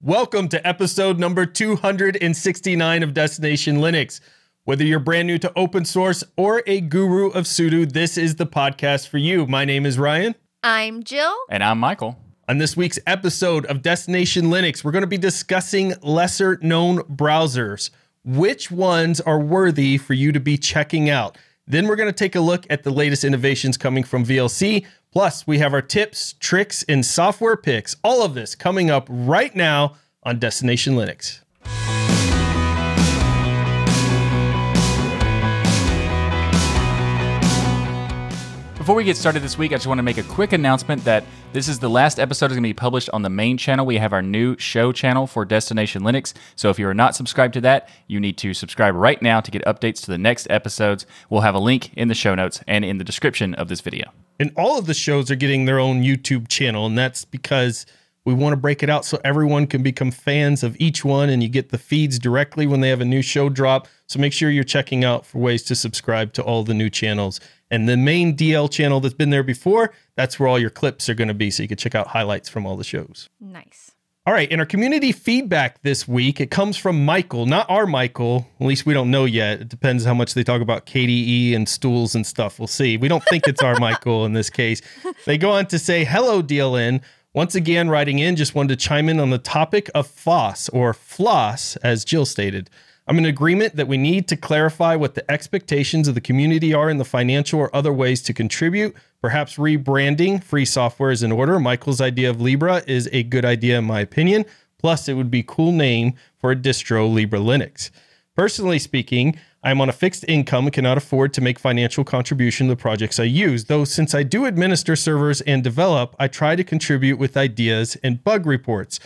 Welcome to episode number 269 of Destination Linux. Whether you're brand new to open source or a guru of sudo, this is the podcast for you. My name is Ryan. I'm Jill. And I'm Michael. On this week's episode of Destination Linux, we're going to be discussing lesser known browsers. Which ones are worthy for you to be checking out? Then we're going to take a look at the latest innovations coming from VLC. Plus, we have our tips, tricks, and software picks. All of this coming up right now on Destination Linux. Before we get started this week, I just want to make a quick announcement that this is the last episode is going to be published on the main channel. We have our new show channel for Destination Linux. So if you are not subscribed to that, you need to subscribe right now to get updates to the next episodes. We'll have a link in the show notes and in the description of this video. And all of the shows are getting their own YouTube channel, and that's because we want to break it out so everyone can become fans of each one and you get the feeds directly when they have a new show drop. So make sure you're checking out for ways to subscribe to all the new channels. And the main DL channel that's been there before, that's where all your clips are going to be. So you can check out highlights from all the shows. Nice. All right. In our community feedback this week, it comes from Michael, not our Michael. At least we don't know yet. It depends how much they talk about KDE and stools and stuff. We'll see. We don't think it's our Michael in this case. They go on to say, Hello, DLN. Once again, writing in, just wanted to chime in on the topic of FOSS or floss, as Jill stated. I'm in agreement that we need to clarify what the expectations of the community are in the financial or other ways to contribute. Perhaps rebranding free software is in order. Michael's idea of Libre is a good idea, in my opinion. Plus, it would be cool name for a distro, Libre Linux. Personally speaking, I'm on a fixed income and cannot afford to make financial contribution to the projects I use. Though since I do administer servers and develop, I try to contribute with ideas and bug reports.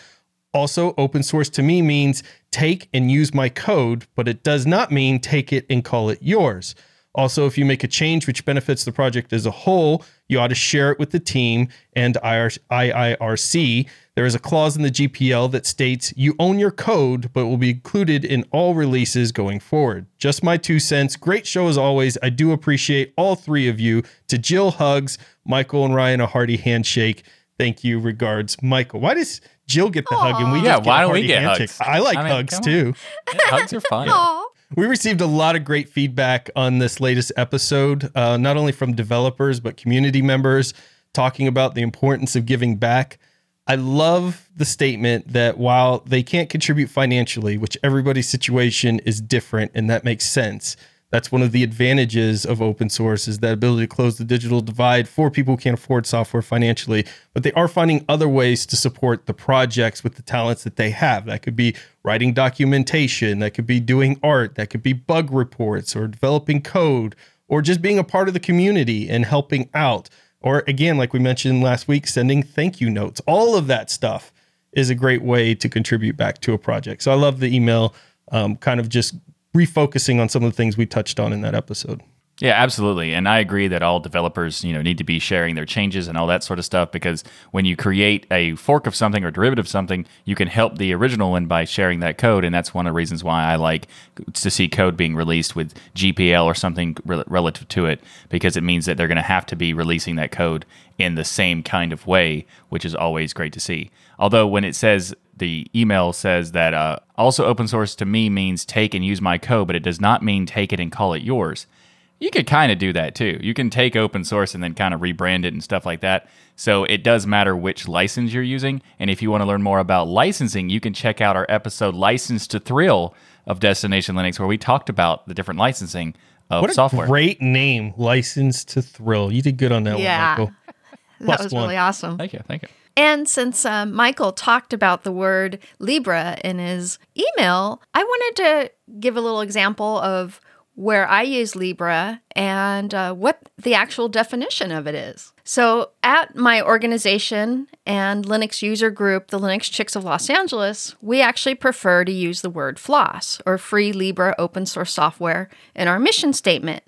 Also, open source to me means take and use my code, but it does not mean take it and call it yours. Also, if you make a change which benefits the project as a whole, you ought to share it with the team and IIRC. There is a clause in the GPL that states you own your code, but will be included in all releases going forward. Just my two cents. Great show as always. I do appreciate all three of you. To Jill, hugs. Michael and Ryan, a hearty handshake. Thank you. Regards, Michael. Why does Jill get the hug and we Yeah, just get why a don't we get handshake? hugs? I like I mean, hugs too. Yeah, hugs are fun. Aw. We received a lot of great feedback on this latest episode, uh, not only from developers, but community members talking about the importance of giving back. I love the statement that while they can't contribute financially, which everybody's situation is different, and that makes sense. That's one of the advantages of open source is that ability to close the digital divide for people who can't afford software financially. But they are finding other ways to support the projects with the talents that they have. That could be writing documentation, that could be doing art, that could be bug reports or developing code, or just being a part of the community and helping out. Or again, like we mentioned last week, sending thank you notes. All of that stuff is a great way to contribute back to a project. So I love the email, um, kind of just refocusing on some of the things we touched on in that episode. Yeah, absolutely. And I agree that all developers, you know, need to be sharing their changes and all that sort of stuff because when you create a fork of something or derivative of something, you can help the original one by sharing that code. And that's one of the reasons why I like to see code being released with GPL or something rel- relative to it because it means that they're going to have to be releasing that code in the same kind of way, which is always great to see. Although when it says the email says that uh, also open source to me means take and use my code, but it does not mean take it and call it yours you could kind of do that too. You can take open source and then kind of rebrand it and stuff like that. So it does matter which license you're using. And if you want to learn more about licensing, you can check out our episode License to Thrill of Destination Linux, where we talked about the different licensing of What a software. great name, License to Thrill. You did good on that Yeah. one, Michael. That was one. really awesome. Thank you. Thank you. And since uh, Michael talked about the word Libre in his email, I wanted to give a little example of where I use Libre and uh, what the actual definition of it is. So, at my organization and Linux user group, the Linux Chicks of Los Angeles, we actually prefer to use the word FLOSS or free Libra open source software in our mission statement.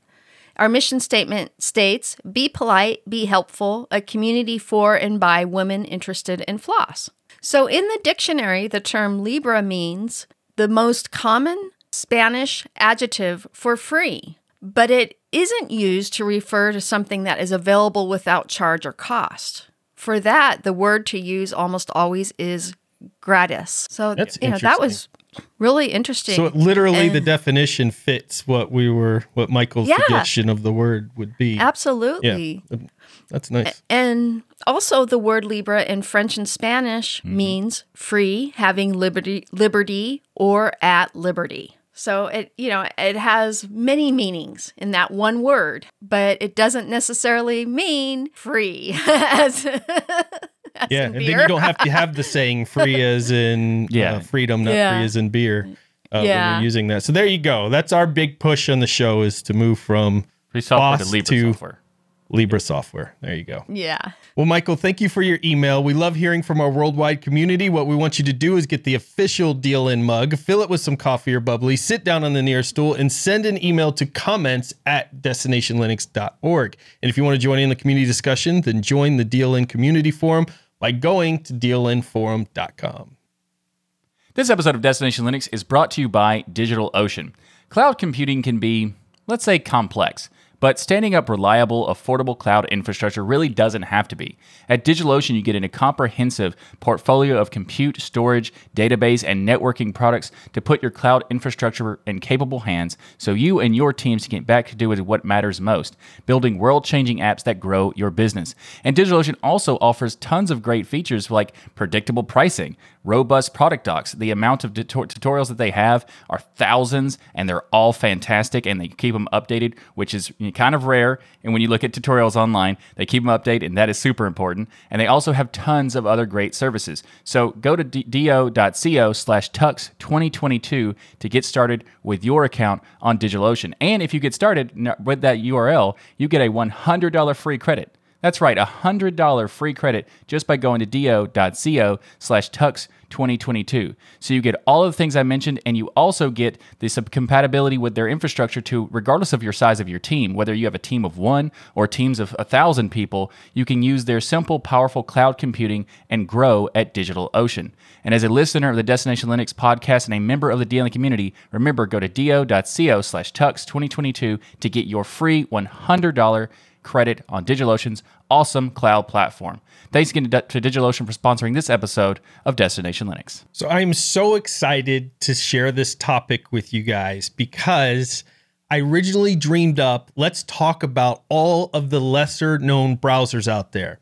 Our mission statement states Be polite, be helpful, a community for and by women interested in floss. So, in the dictionary, the term Libre means the most common Spanish adjective for free, but it isn't used to refer to something that is available without charge or cost. For that, the word to use almost always is gratis. So That's you know that was really interesting. So it literally, the definition fits what we were, what Michael's Yeah. suggestion of the word would be. Absolutely. Yeah, that's nice. And also the word Libre in French and Spanish Mm-hmm. means free, having liberty liberty or at liberty. So it you know, it has many meanings in that one word, but it doesn't necessarily mean free as, as Yeah, in and then you don't have to have the saying "free" as in Yeah. uh, freedom, not Yeah. free as in beer. Uh, when Yeah. you're using that. So there you go. That's our big push on the show is to move from Free software to Boss Libre to- software. Libre software. There you go. yeah. Well, Michael, thank you for your email. We love hearing from our worldwide community. What we want you to do is get the official DLN mug, fill it with some coffee or bubbly, sit down on the nearest stool, and send an email to comments at destinationlinux.org. And if you want to join in the community discussion, then join the DLN community forum by going to dlnforum.com. This episode of Destination Linux is brought to you by DigitalOcean. Cloud computing can be, let's say, complex, but standing up reliable, affordable cloud infrastructure really doesn't have to be. At DigitalOcean, you get in a comprehensive portfolio of compute, storage, database, and networking products to put your cloud infrastructure in capable hands so you and your teams can get back to doing what matters most building world changing apps that grow your business. And DigitalOcean also offers tons of great features like predictable pricing, robust product docs. The amount of tutor- tutorials that they have are thousands and they're all fantastic and they keep them updated, which is kind of rare. And when you look at tutorials online, they keep them updated and that is super important. And they also have tons of other great services. So go to do.co slash tux 2022 to get started with your account on DigitalOcean. And if you get started with that URL, you get a $100 free credit. That's right, a $100 free credit just by going to do.co slash tux 2022. So you get all of the things I mentioned, and you also get the compatibility with their infrastructure to, regardless of your size of your team, whether you have a team of one or teams of a thousand people, you can use their simple, powerful cloud computing and grow at DigitalOcean. And as a listener of the Destination Linux podcast and a member of the DLN community, remember go to do.co slash tux 2022 to get your free $100 credit on DigitalOcean's awesome cloud platform. Thanks again to, DigitalOcean for sponsoring this episode of Destination Linux. So I'm so excited to share this topic with you guys because I originally dreamed up let's talk about all of the lesser known browsers out there.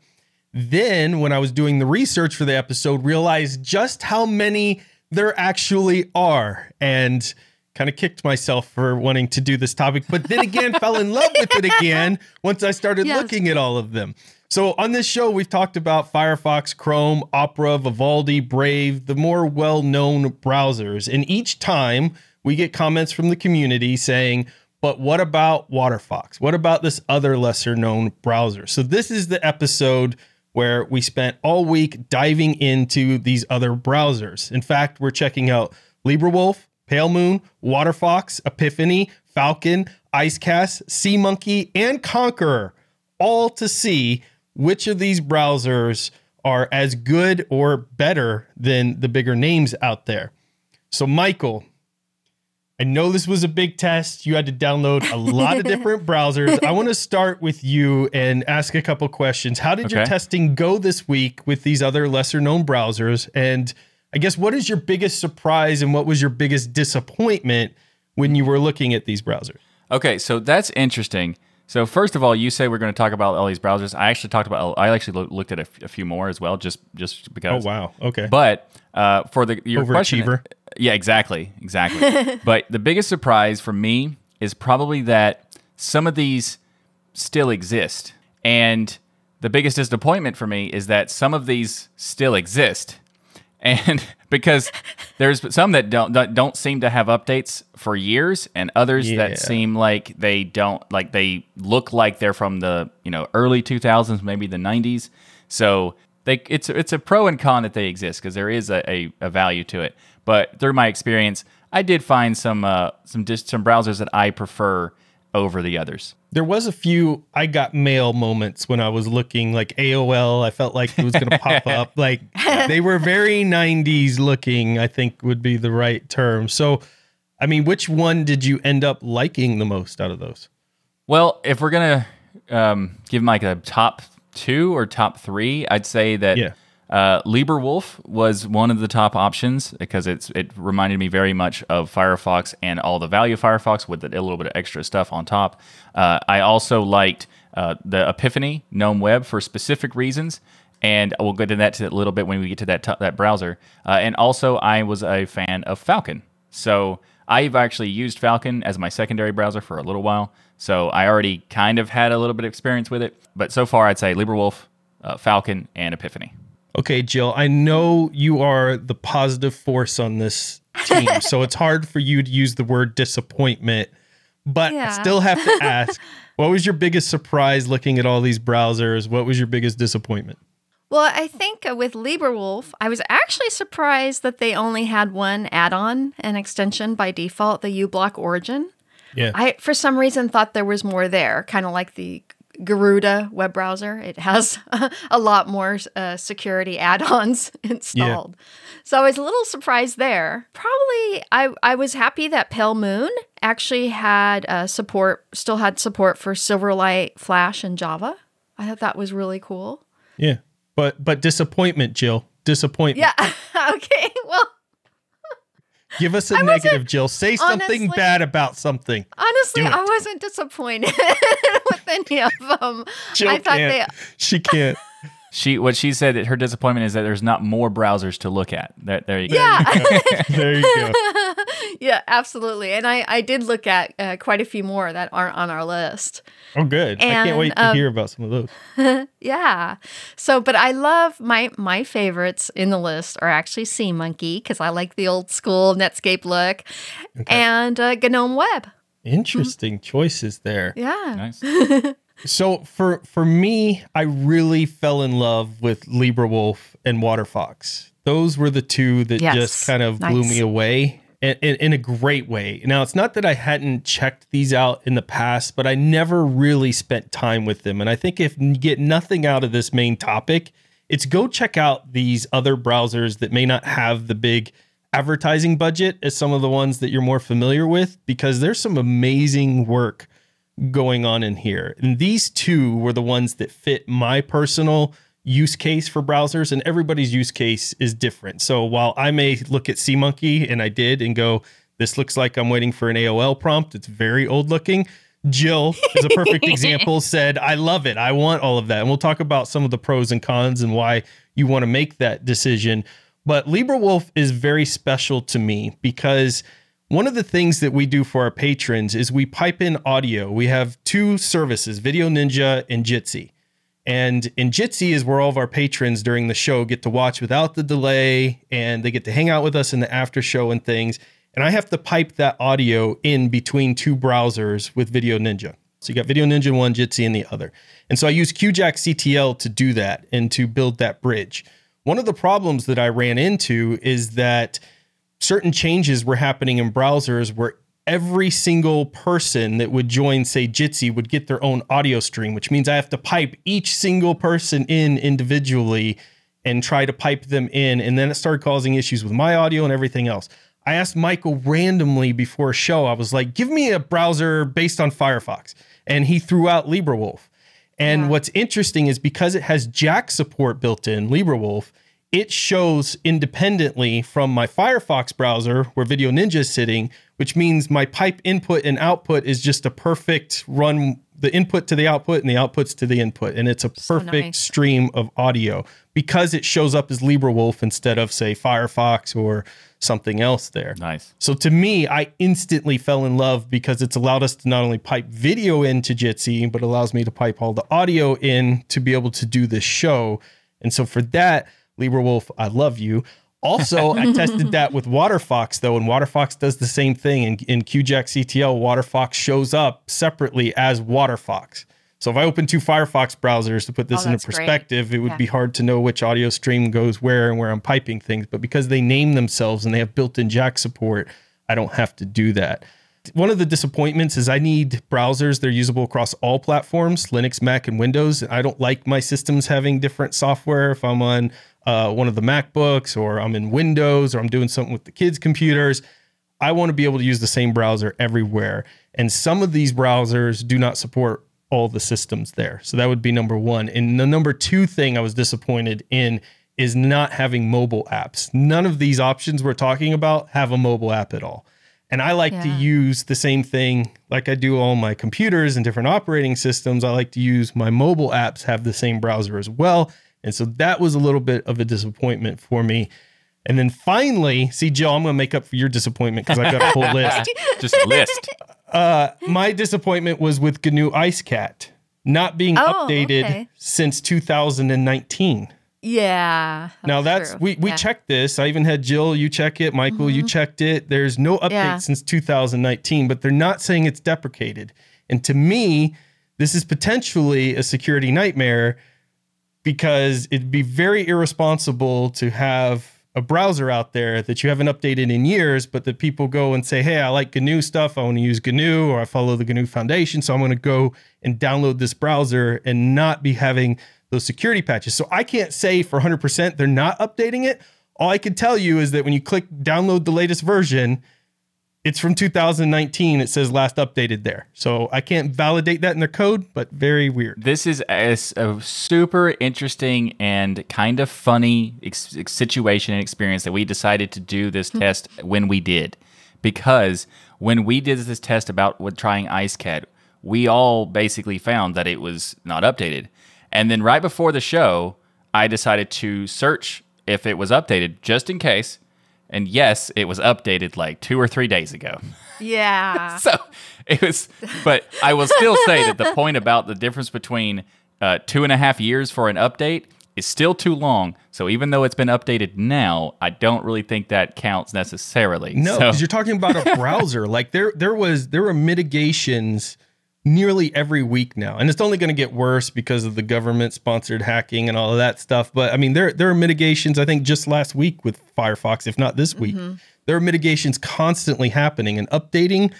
Then when I was doing the research for the episode realized just how many there actually are and kind of kicked myself for wanting to do this topic but then again fell in love with it again once I started Yes. looking at all of them. So on this show, we've talked about Firefox, Chrome, Opera, Vivaldi, Brave, the more well-known browsers. And each time we get comments from the community saying, but what about Waterfox? What about this other lesser known browser? So this is the episode where we spent all week diving into these other browsers. In fact, we're checking out LibreWolf, Pale Moon, Waterfox, Epiphany, Falkon, IceCat, Sea Monkey, and Konqueror, all to see which of these browsers are as good or better than the bigger names out there. So, Michael, I know this was a big test. You had to download a lot of different browsers. I want to start with you and ask a couple questions. How did your testing go this week with these other lesser known browsers? And I guess what is your biggest surprise and what was your biggest disappointment when you were looking at these browsers? Okay, so that's interesting. So first of all, you say we're going to talk about all these browsers. I actually talked about. I actually loo- looked at a, f- a few more as well, just just because. Oh, wow. Okay. But uh, for the your question, Overachiever. yeah, exactly, exactly. but the biggest surprise for me is probably that some of these still exist, and the biggest disappointment for me is that some of these still exist, and because there's some that don't that don't seem to have updates for years, and others Yeah. that seem like they don't like they look like they're from the you know early 2000s, maybe the 90s. So they it's it's a pro and con that they exist because there is a, a, a value to it. But through my experience, I did find some uh, some dis- some browsers that I prefer over the others. there was a few I got mail moments when I was looking like AOL. I felt like it was going to pop up. Like they were very 90s looking, I think would be the right term. So, I mean, which one did you end up liking the most out of those? Well, if we're gonna um, give like a top two or top three, I'd say that Yeah. Uh, LibreWolf was one of the top options because it's it reminded me very much of Firefox and all the value of Firefox with a little bit of extra stuff on top. Uh, I also liked uh, the Epiphany GNOME Web for specific reasons, and we'll get into that a little bit when we get to that t- that browser. Uh, and also, I was a fan of Falkon, so I've actually used Falkon as my secondary browser for a little while. So I already kind of had a little bit of experience with it, but so far I'd say LibreWolf, uh, Falkon, and Epiphany. Okay, Jill, I know you are the positive force on this team, so it's hard for you to use the word disappointment, but Yeah. I still have to ask what was your biggest surprise looking at all these browsers? What was your biggest disappointment? Well, I think uh, with LibreWolf, I was actually surprised that they only had one add-on and extension by default, the uBlock Origin. Yeah. I, for some reason, thought there was more there, kind of like the Garuda web browser. It has a lot more uh, security add-ons installed. So I was a little surprised there. Probably, I, I was happy that Pale Moon actually had uh, support, still had support for Silverlight, Flash, and Java. I thought that was really cool. yeah. But but disappointment, Jill. Disappointment. Yeah. okay. Well, Give us a negative, Jill. Say something honestly- bad about something. honestly, I wasn't disappointed with any of them. Jill I thought can't. She can't. She what she said that her disappointment is that there's not more browsers to look at. There, there you go. Yeah. there you go. yeah. Absolutely. And I I did look at uh, quite a few more that aren't on our list. Oh, good. I can't wait to um, hear about some of those. Yeah. So, but I love my my favorites in the list are actually SeaMonkey because I like the old school Netscape look, and uh, GNOME Web. Interesting choices there. Yeah. Nice. So for for me, I really fell in love with LibreWolf and WaterFox. Those were the two that Yes. just kind of blew me away in, in, a great way. Now, it's not that I hadn't checked these out in the past, but I never really spent time with them. And I think if you get nothing out of this main topic, it's go check out these other browsers that may not have the big advertising budget as some of the ones that you're more familiar with, because there's some amazing work going on in here. And these two were the ones that fit my personal use case for browsers, and everybody's use case is different. So while I may look at SeaMonkey, and I did, and go, this looks like I'm waiting for an AOL prompt, it's very old looking. Jill is a perfect example, said, I love it. I want all of that. And we'll talk about some of the pros and cons and why you want to make that decision. But LibreWolf is very special to me because one of the things that we do for our patrons is we pipe in audio. We have two services, VDO.Ninja and Jitsi. And in Jitsi is where all of our patrons during the show get to watch without the delay and they get to hang out with us in the after show and things. And I have to pipe that audio in between two browsers with VDO.Ninja. So you got VDO.Ninja in one, Jitsi in the other. And so I use QjackCtl to do that and to build that bridge. One of the problems that I ran into is that certain changes were happening in browsers where every single person that would join, say, Jitsi would get their own audio stream, which means I have to pipe each single person in individually and try to pipe them in. And then it started causing issues with my audio and everything else. I asked Michael randomly before a show, I was like, give me a browser based on Firefox. And he threw out LibreWolf. And Yeah. what's interesting is because it has Jack support built in, LibreWolf, it shows independently from my Firefox browser where VDO.Ninja is sitting, which means my pipe input and output is just a perfect run the input to the output and the outputs to the input. And it's a perfect nice. stream of audio because it shows up as LibreWolf instead of, say, Firefox or something else there. Nice. So to me, I instantly fell in love because it's allowed us to not only pipe video into Jitsi, but allows me to pipe all the audio in to be able to do this show. And so for that, LibreWolf, I love you. Also, I tested that with WaterFox though, and WaterFox does the same thing. In, in QjackCtl, WaterFox shows up separately as WaterFox. So if I open two Firefox browsers to put this Oh, into that's great. perspective, it would Yeah. be hard to know which audio stream goes where and where I'm piping things. But because they name themselves and they have built-in jack support, I don't have to do that. One of the disappointments is I need browsers that are usable across all platforms, Linux, Mac, and Windows. I don't like my systems having different software. If I'm on uh, one of the MacBooks or I'm in Windows or I'm doing something with the kids' computers, I want to be able to use the same browser everywhere. And some of these browsers do not support all the systems there. So that would be number one. And the number two thing I was disappointed in is not having mobile apps. None of these options we're talking about have a mobile app at all. And I like to use the same thing like I do all my computers and different operating systems. I like to use my mobile apps have the same browser as well. And so that was a little bit of a disappointment for me. And then finally, see, Jill, I'm going to make up for your disappointment because I've got a whole list. Just a list. Uh, my disappointment was with GNU IceCat not being Oh, updated okay. since 2019. Yeah. Now that's true. we we Yeah. checked this. I even had Jill, you check it, Michael, you checked it. There's no update Yeah. since 2019, but they're not saying it's deprecated. And to me, this is potentially a security nightmare because it'd be very irresponsible to have a browser out there that you haven't updated in years, but that people go and say, "Hey, I like GNU stuff. I want to use GNU, or I follow the GNU Foundation, so I'm going to go and download this browser and not be having those security patches." So I can't say for 100% they're not updating it. All I can tell you is that when you click download the latest version, it's from 2019. It says last updated there. So I can't validate that in their code, but very weird. This is a super interesting and kind of funny ex- ex- situation and experience that we decided to do this hmm. test when we did. Because when we did this test about with trying IceCat, we all basically found that it was not updated. And then right before the show, I decided to search if it was updated just in case. And yes, it was updated like two or three days ago. Yeah. So it was, but I will still say that the point about the difference between uh, two and a half years for an update is still too long. So even though it's been updated now, I don't really think that counts necessarily. No, So- because you're talking about a browser. like there, there was there were mitigations nearly every week now, and it's only going to get worse because of the government sponsored hacking and all of that stuff. But I mean, there there are mitigations. I think just last week with Firefox, if not this week, mm-hmm. there are mitigations constantly happening and updating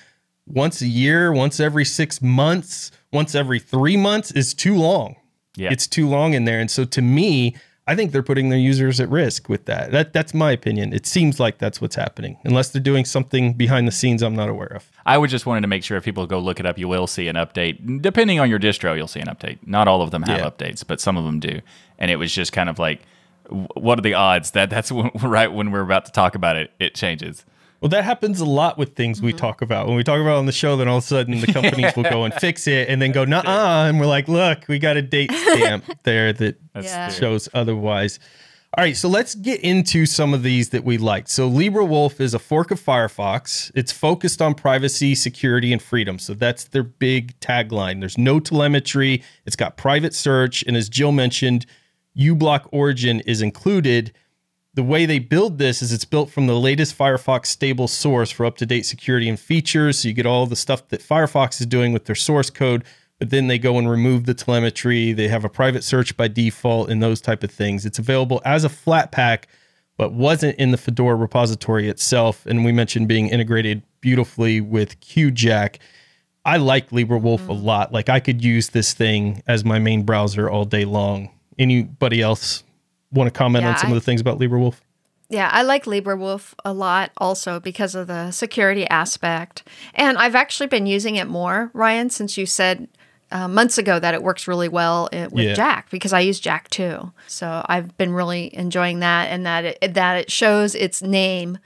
once a year, once every six months, once every three months is too long. Yeah. It's too long in there. And so to me, I think they're putting their users at risk with that. That that's my opinion. It seems like that's what's happening. Unless they're doing something behind the scenes I'm not aware of. I would just wanted to make sure if people go look it up, you will see an update. Depending on your distro, you'll see an update. Not all of them have Yeah. updates, but some of them do. And it was just kind of like, what are the odds that that's when, right when we're about to talk about it, it changes. Well, that happens a lot with things we talk about. When we talk about it on the show, then all of a sudden the companies will go and fix it and then go, nah, and we're like, look, we got a date stamp there that Yeah. shows otherwise. All right, so let's get into some of these that we liked. So LibreWolf is a fork of Firefox. It's focused on privacy, security, and freedom. So that's their big tagline. There's no telemetry. It's got private search, and as Jill mentioned, uBlock Origin is included the way they build this is it's built from the latest Firefox stable source for up to date security and features. So you get all the stuff that Firefox is doing with their source code, but then they go and remove the telemetry. They have a private search by default and those type of things. It's available as a Flatpak, but wasn't in the Fedora repository itself. And we mentioned being integrated beautifully with QJack. I like LibreWolf a mm-hmm. lot. Like I could use this thing as my main browser all day long. Anybody else want to comment on some I- of the things about LibreWolf? Yeah, I like LibreWolf a lot also because of the security aspect. And I've actually been using it more, Ryan, since you said uh, months ago that it works really well uh, with Yeah. Jack because I use Jack too. So I've been really enjoying that and that it, that it shows its name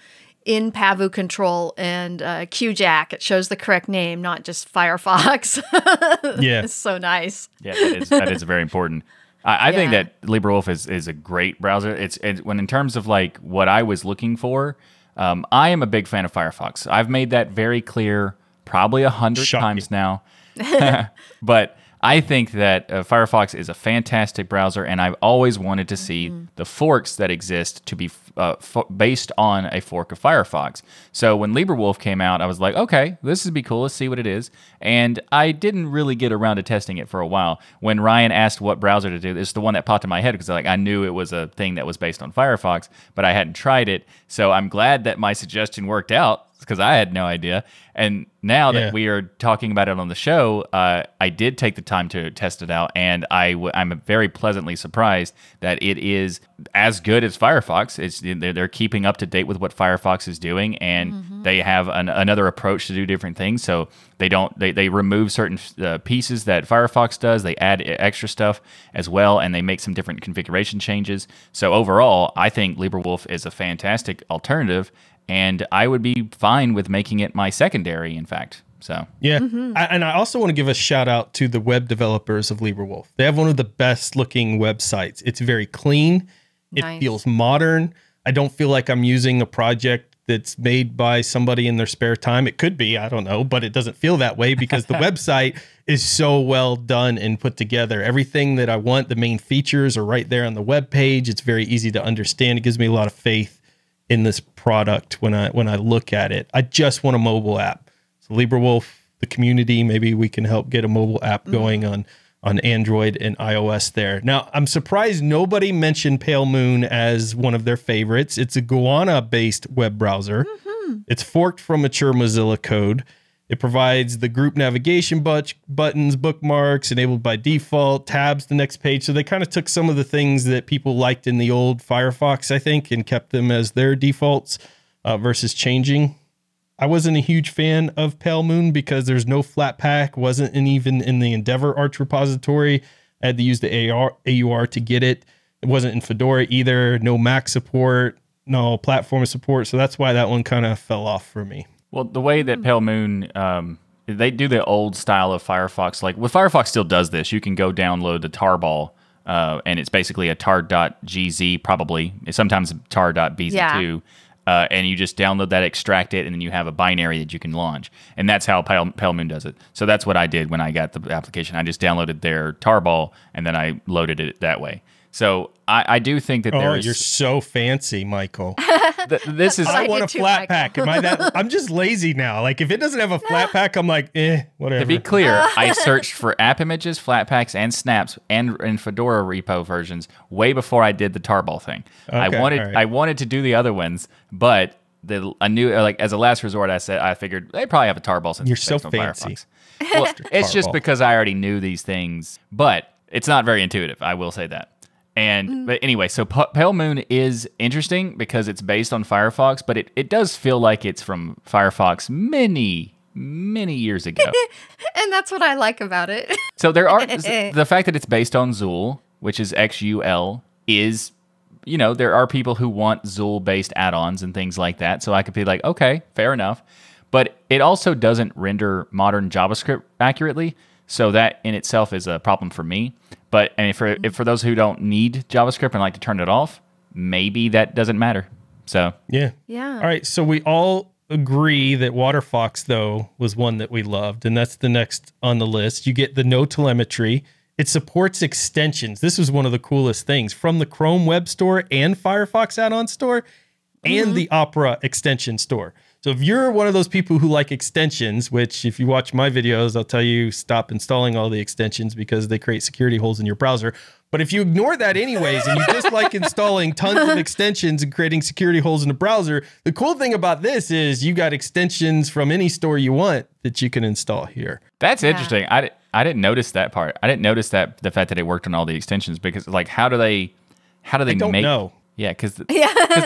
in pavucontrol and uh, QJack. It shows the correct name, not just Firefox. Yeah. it's so nice. Yeah, that is, that is very important. I, I think that LibreWolf is, is a great browser. It's, it's when in terms of like what I was looking for, um, I am a big fan of Firefox. I've made that very clear probably a hundred times now. but I think that uh, Firefox is a fantastic browser, and I've always wanted to see the forks that exist to be uh, fo- based on a fork of Firefox. So when LibreWolf came out, I was like, okay, this would be cool. Let's see what it is. And I didn't really get around to testing it for a while. When Ryan asked what browser to do, this is the one that popped in my head because like I knew it was a thing that was based on Firefox, but I hadn't tried it. So I'm glad that my suggestion worked out. Because I had no idea. And now that Yeah. we are talking about it on the show, uh, I did take the time to test it out, and I w- I'm very pleasantly surprised that it is as good as Firefox. It's they're, they're keeping up to date with what Firefox is doing, and they have an, another approach to do different things. So they don't they, they remove certain uh, pieces that Firefox does. They add extra stuff as well, and they make some different configuration changes. So overall, I think LibreWolf is a fantastic alternative, and I would be fine with making it my secondary. In fact, so Yeah. Mm-hmm. I, and I also want to give a shout out to the web developers of LibreWolf. They have one of the best looking websites. It's very clean. It Nice. feels modern. I don't feel like I'm using a project that's made by somebody in their spare time. It could be, I don't know, but it doesn't feel that way because the website is so well done and put together. Everything that I want, the main features are right there on the web page. It's very easy to understand. It gives me a lot of faith in this product when I when I look at it. I just want a mobile app. So LibreWolf, the community, maybe we can help get a mobile app mm-hmm. going on on Android and iOS there. Now, I'm surprised nobody mentioned Pale Moon as one of their favorites. It's a Goanna based web browser. Mm-hmm. It's forked from mature Mozilla code. It provides the group navigation but- buttons, bookmarks, enabled by default, tabs the next page. So they kind of took some of the things that people liked in the old Firefox, I think, and kept them as their defaults uh, versus changing. I wasn't a huge fan of Pale Moon because there's no Flatpak, wasn't in, even in the Endeavor Arch repository. I had to use the AR, AUR to get it. It wasn't in Fedora either. No Mac support, no platform support. So that's why that one kind of fell off for me. Well, the way that Pale Moon, um, they do the old style of Firefox. Like, well, Firefox still does this. You can go download the tarball, uh, and it's basically a tar.gz, probably. Sometimes tar.bz2. Yeah. Uh, and you just download that, extract it, and then you have a binary that you can launch. And that's how Pale, Pale Moon does it. So that's what I did when I got the application. I just downloaded their tarball, and then I loaded it that way. So I, I do think that Oh, there is you're so fancy, Michael. th- this is I I want a too, flat Michael. pack. Am I that? I'm just lazy now. Like if it doesn't have a Flatpak, I'm like, eh, whatever. To be clear, I searched for app images, Flatpaks, and snaps and, and Fedora repo versions way before I did the tarball thing. I wanted all right. I wanted to do the other ones, but the I knew like as a last resort, I said I figured they probably have a tarball since You're it's so fancy. Firefox. Well, it's just because I already knew these things, but it's not very intuitive. I will say that. And mm-hmm. but anyway, so P- Pale Moon is interesting because it's based on Firefox, but it, it does feel like it's from Firefox many many years ago. And that's what I like about it. So there are the fact that it's based on XUL, which is X U L, is you know there are people who want XUL based add-ons and things like that. So I could be like, okay, fair enough. But it also doesn't render modern JavaScript accurately, so that in itself is a problem for me. But and for if for those who don't need JavaScript and like to turn it off, maybe that doesn't matter. So yeah. Yeah. All right. So we all agree that Waterfox, though, was one that we loved, and that's the next on the list. You get the no telemetry. It supports extensions. This was one of the coolest things from the Chrome Web Store and Firefox add-on store and mm-hmm. the Opera extension store. So if you're one of those people who like extensions, which if you watch my videos, I'll tell you stop installing all the extensions because they create security holes in your browser. But if you ignore that anyways and you just like installing tons of extensions and creating security holes in the browser, the cool thing about this is you got extensions from any store you want that you can install here. That's interesting. I, I didn't notice that part. I didn't notice that the fact that it worked on all the extensions because like how do they how do they I don't make know. Yeah, because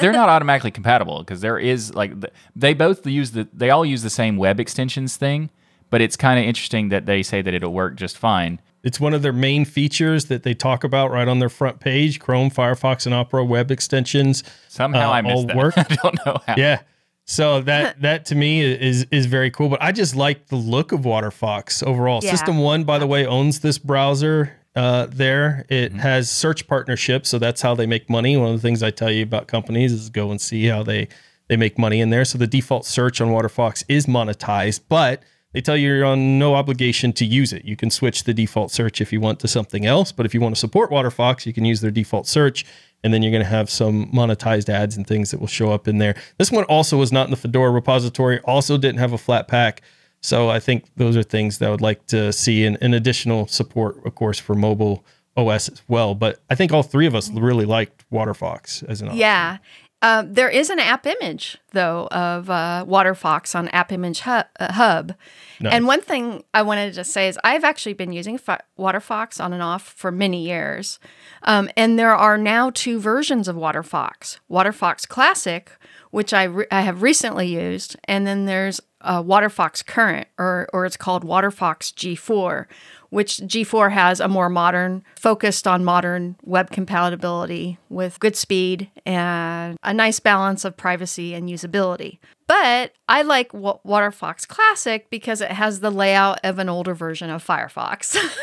they're not automatically compatible because there is like they both use the they all use the same web extensions thing, but it's kind of interesting that they say that it'll work just fine. It's one of their main features that they talk about right on their front page Chrome, Firefox, and Opera web extensions. Somehow uh, I missed all that. work. I don't know how. Yeah. So that that to me is is very cool. But I just like the look of WaterFox overall. Yeah. System1, by the way, owns this browser. Uh, there, it has search partnerships, so that's how they make money. One of the things I tell you about companies is go and see how they they make money in there. So the default search on WaterFox is monetized, but they tell you you're on no obligation to use it. You can switch the default search if you want to something else, but if you want to support WaterFox, you can use their default search and then you're going to have some monetized ads and things that will show up in there. This one also was not in the Fedora repository, also didn't have a Flatpak. So I think those are things that I would like to see and, and additional support, of course, for mobile OS as well. But I think all three of us really liked WaterFox as an option. Yeah. Um, there is an app image though of uh, WaterFox on AppImageHub. Uh, Hub. Nice. And one thing I wanted to say is I've actually been using WaterFox on and off for many years, um, and there are now two versions of WaterFox: WaterFox Classic, which I re- I have recently used, and then there's uh, WaterFox Current, or or it's called WaterFox G4, which G4 has a more modern, focused on modern web compatibility with good speed and a nice balance of privacy and usability. But I like Wa- WaterFox Classic because it has the layout of an older version of Firefox.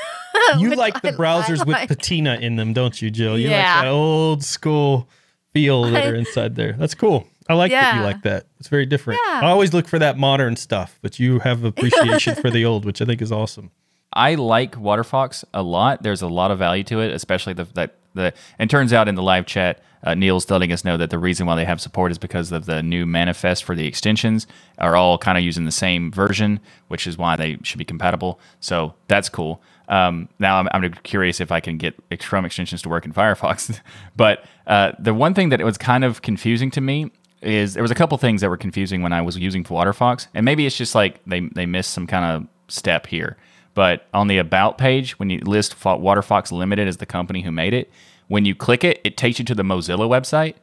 You like the I- browsers I with patina in them, don't you, Jill? You Yeah. like that old school feel that I- are inside there. That's cool. I like that you like that. It's very different. Yeah. I always look for that modern stuff, but you have appreciation for the old, which I think is awesome. I like WaterFox a lot. There's a lot of value to it, especially the that the. And turns out in the live chat, uh, Neil's letting us know that the reason why they have support is because of the new manifest for the extensions are all kind of using the same version, which is why they should be compatible. So that's cool. Um, now I'm, I'm curious if I can get Chrome extensions to work in Firefox. but uh, the one thing that was kind of confusing to me is there was a couple things that were confusing when I was using WaterFox, and maybe it's just like they they missed some kind of step here. But on the about page, when you list WaterFox Limited as the company who made it, when you click it, it takes you to the Mozilla website,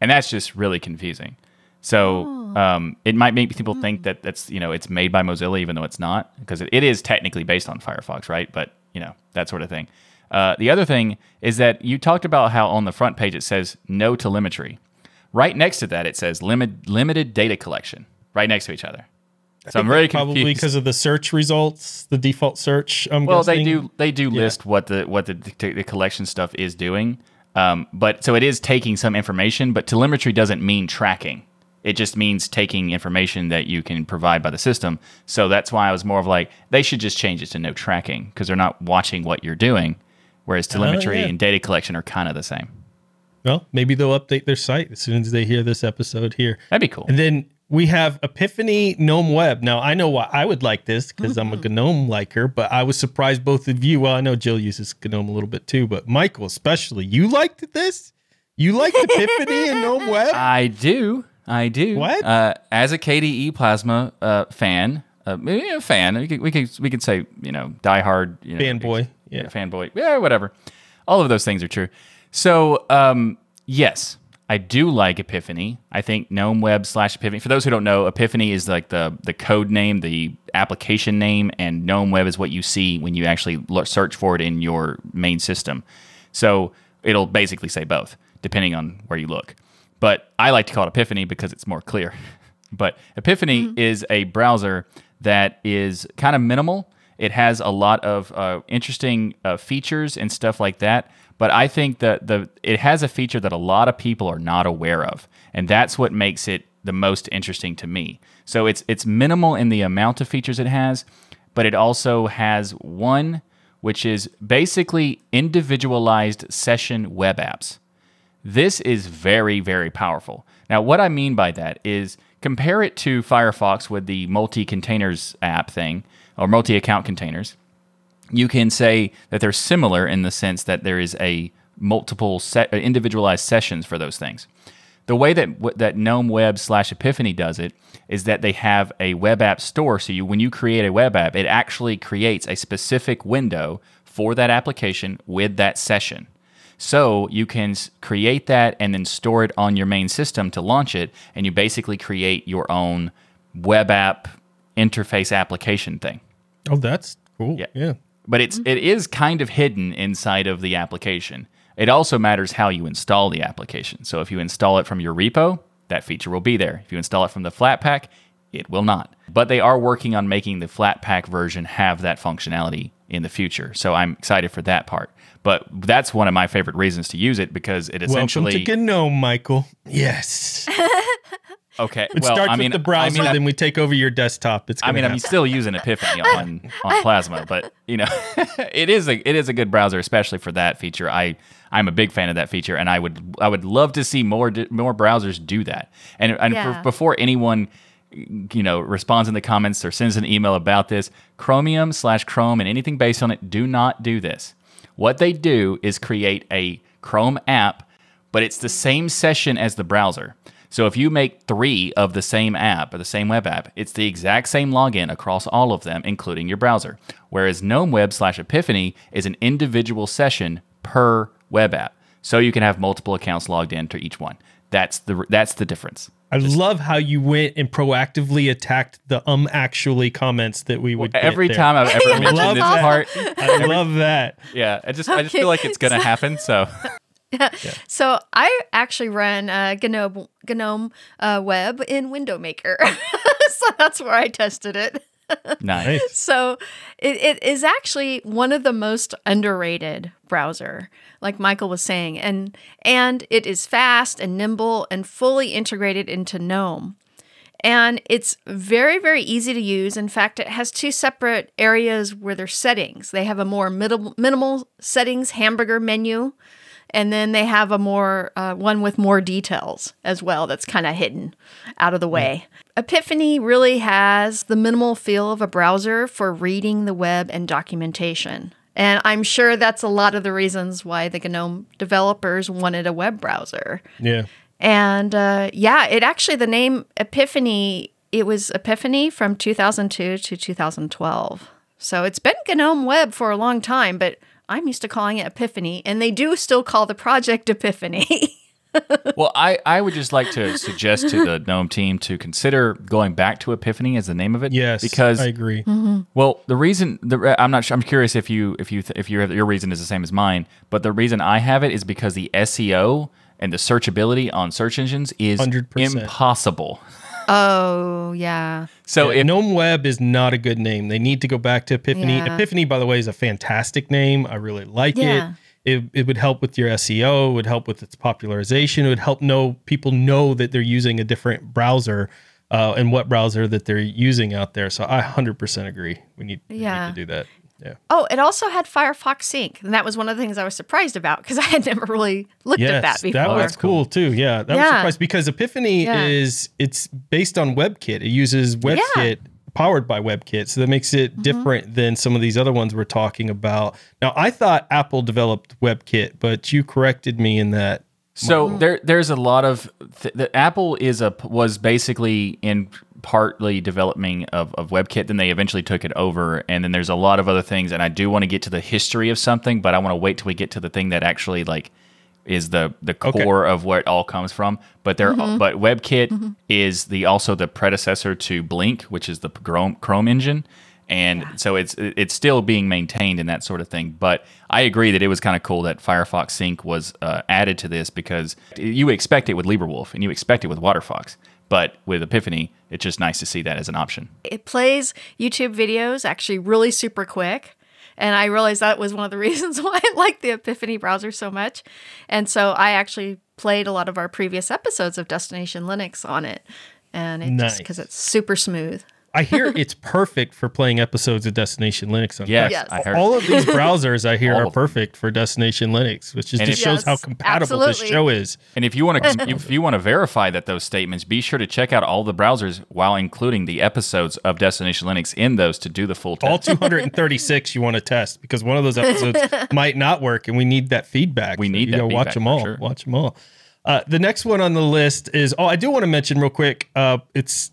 and that's just really confusing. So um, it might make people think that that's you know it's made by Mozilla even though it's not because it, it is technically based on Firefox, right? But you know that sort of thing. Uh, the other thing is that you talked about how on the front page it says no telemetry. Right next to that it says limit, limited data collection. Right next to each other. So I'm very Probably confused. because of the search results, the default search. I'm Well, they do they do list what the what the, the, the collection stuff is doing. Um, but so it is taking some information, but telemetry doesn't mean tracking. It just means taking information that you can provide by the system. So that's why I was more of like they should just change it to no tracking because they're not watching what you're doing, whereas telemetry yeah. and data collection are kind of the same. Well, maybe they'll update their site as soon as they hear this episode here. That'd be cool. And then we have Epiphany Gnome Web. Now, I know why I would like this because I'm a GNOME liker, but I was surprised both of you. Well, I know Jill uses GNOME a little bit too, but Michael, especially, you liked this? You liked Epiphany and Gnome Web? I do. I do. What? Uh, as a KDE Plasma uh, fan, uh, maybe a fan, we could, we could we could say you know diehard you know, Fanboy, yeah. fanboy, yeah, whatever. All of those things are true. So um, yes, I do like Epiphany. I think GNOME Web slash Epiphany. For those who don't know, Epiphany is like the the code name, the application name, and GNOME Web is what you see when you actually lo- search for it in your main system. So it'll basically say both, depending on where you look. But I like to call it Epiphany because it's more clear. but Epiphany is a browser that is kind of minimal. It has a lot of uh, interesting uh, features and stuff like that. But I think that the it has a feature that a lot of people are not aware of, and that's what makes it the most interesting to me. So it's it's minimal in the amount of features it has, but it also has one which is basically individualized session web apps. This is very, very powerful. Now, what I mean by that is compare it to Firefox with the multi containers app thing or multi account containers. You can say that they're similar in the sense that there is a multiple set, uh, individualized sessions for those things. The way that that GNOME Web slash Epiphany does it is that they have a web app store. So you, when you create a web app, it actually creates a specific window for that application with that session. So you can create that and then store it on your main system to launch it, and you basically create your own web app interface application thing. Oh, that's cool. Yeah. Yeah. But it's mm-hmm. it is kind of hidden inside of the application. It also matters how you install the application. So if you install it from your repo, that feature will be there. If you install it from the Flatpak, it will not. But they are working on making the Flatpak version have that functionality in the future. So I'm excited for that part. But that's one of my favorite reasons to use it because it essentially Welcome to GNOME, Michael. Yes. okay. It well, starts I mean, with the browser, I mean, then we take over your desktop. It's I gonna mean, I'm still using Epiphany on on Plasma, but you know, it is a it is a good browser, especially for that feature. I I'm a big fan of that feature, and I would I would love to see more more browsers do that. And and for, before anyone you know responds in the comments or sends an email about this, Chromium slash Chrome and anything based on it, do not do this. What they do is create a Chrome app but it's the same session as the browser. So if you make three of the same app or the same web app, it's the exact same login across all of them, including your browser. Whereas GNOME Web slash Epiphany is an individual session per web app. So you can have multiple accounts logged in to each one. That's the that's the difference. I love how you went and proactively attacked the um actually comments that we would get Every there. time I've ever love mentioned this that. part, I love that. yeah, I just I just feel like it's gonna happen. So So I actually run uh, GNOME, GNOME uh, Web in Window Maker. so that's where I tested it. nice. So it, it is actually one of the most underrated browser, like Michael was saying, and and it is fast and nimble and fully integrated into GNOME. And it's very, very easy to use. In fact, it has two separate areas where there's settings. They have a more minimal, minimal settings hamburger menu, and then they have a more uh, one with more details as well. That's kind of hidden out of the way. Epiphany really has the minimal feel of a browser for reading the web and documentation. And I'm sure that's a lot of the reasons why the GNOME developers wanted a web browser. Yeah. And uh, yeah, it actually, the name Epiphany, it was Epiphany from 2002 to 2012. So it's been GNOME Web for a long time, but I'm used to calling it Epiphany, and they do still call the project Epiphany. Well, I, I would just like to suggest to the GNOME team to consider going back to Epiphany as the name of it. Yes. because I agree. Mm-hmm. Well, the reason the uh, I'm not sure, I'm curious if you if you if your your reason is the same as mine, but the reason I have it is because the SEO and the searchability on search engines is 100%. impossible. oh, yeah. So Yeah, if GNOME Web is not a good name. They need to go back to Epiphany. Yeah. Epiphany, by the way, is a fantastic name. I really like Yeah. it. It, it would help with your SEO. It would help with its popularization. It would help know people know that they're using a different browser uh, and what browser that they're using out there. So I 100% agree. We need, we Yeah. need to do that. Yeah. Oh, it also had Firefox Sync, and that was one of the things I was surprised about because I had never really looked at that before. that was cool too. Yeah, that was Yeah. surprised because Epiphany Yeah. is it's based on WebKit. It uses WebKit powered by WebKit, so that makes it Mm-hmm. different than some of these other ones we're talking about. Now, I thought Apple developed WebKit, but you corrected me in that. So there, there's a lot of th- the Apple is a was basically in partly developing of, of WebKit. Then they eventually took it over, and then there's a lot of other things. And I do want to get to the history of something, but I want to wait till we get to the thing that actually like is the the Okay. core of where it all comes from. But there, but WebKit is the also the predecessor to Blink, which is the Chrome Chrome engine. And so it's it's still being maintained and that sort of thing. But I agree that it was kind of cool that Firefox Sync was uh, added to this because you expect it with LibreWolf and you expect it with WaterFox. But with Epiphany, it's just nice to see that as an option. it plays YouTube videos actually really super quick. And I realized that was one of the reasons why I like the Epiphany browser so much. And so I actually played a lot of our previous episodes of Destination Linux on it. And it Nice. just because it's super smooth. I hear it's perfect for playing episodes of Destination Linux. On Yes, Yes. I heard. All of these browsers I hear All are perfect for Destination Linux, which just, And just it- shows how Yes, compatible this show is. And if you want to, if you want to verify that those statements, be sure to check out all the browsers while including the episodes of Destination Linux in those to do the full test. all 236 you want to test because one of those episodes might not work and we need that feedback We need you that know, watch them all sure. watch them all uh, the next one on the list is oh i do want to mention real quick uh, it's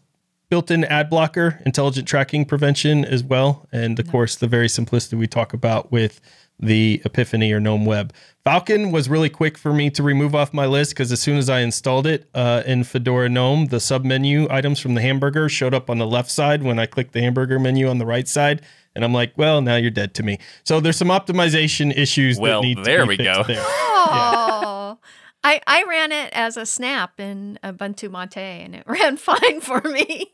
built-in ad blocker intelligent tracking prevention as well and of course the very simplicity we talk about with the epiphany or gnome web Falkon was really quick for me to remove off my list because as soon as i installed it uh, in fedora gnome the submenu items from the hamburger showed up on the left side when i clicked the hamburger menu on the right side and i'm like well now you're dead to me so there's some optimization issues Well, that need there to be we fixed go. there. Oh, I, I ran it as a snap in Ubuntu Mate and it ran fine for me.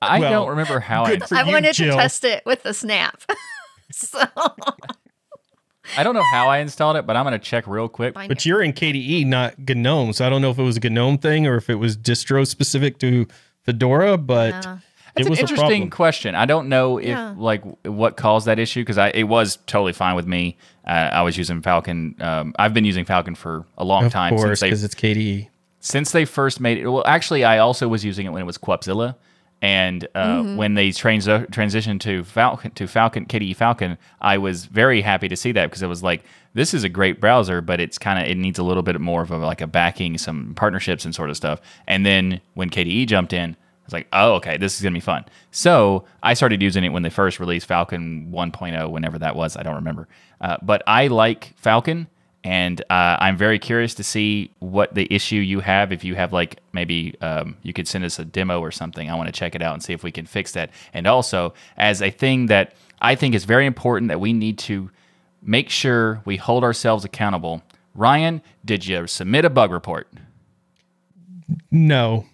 I Well, don't remember how I. I you, wanted Jill. to test it with the snap. so I don't know how I installed it, but I'm going to check real quick. find But it. you're in KDE, not GNOME. So I don't know if it was a GNOME thing or if it was distro specific to Fedora, but Yeah. That's it was an interesting problem. question. I don't know if Yeah. like what caused that issue because I it was totally fine with me. Uh, I was using Falkon. Um, I've been using Falkon for a long Of time course, since they because it's. KDE. since they first made it. Well, actually, I also was using it when it was QupZilla, And uh, when they trans- transitioned to Falkon to Falkon KDE Falkon, I was very happy to see that because it was like this is a great browser, but it's kind of it needs a little bit more of a like a backing, some partnerships and sort of stuff. And then when KDE jumped in, I was like, oh, okay, this is gonna be fun. So I started using it when they first released Falkon 1.0, whenever that was. I don't remember. Uh, but I like Falkon, and uh, I'm very curious to see what the issue you have. If you have like maybe um, you could send us a demo or something. I want to check it out and see if we can fix that. And also, as a thing that I think is very important that we need to make sure we hold ourselves accountable. Ryan, did you submit a bug report? No.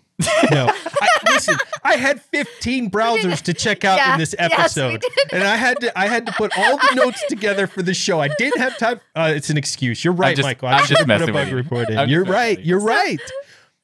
No. I, listen, I had 15 browsers to check out Yeah, in this yes, we episode. did. and I had to I had to put all the notes together for the show. I didn't have time. Uh, it's an excuse. You're right, just- Michael. I'm should just have put a bug you. report in. I'm just You're right. you. You're right.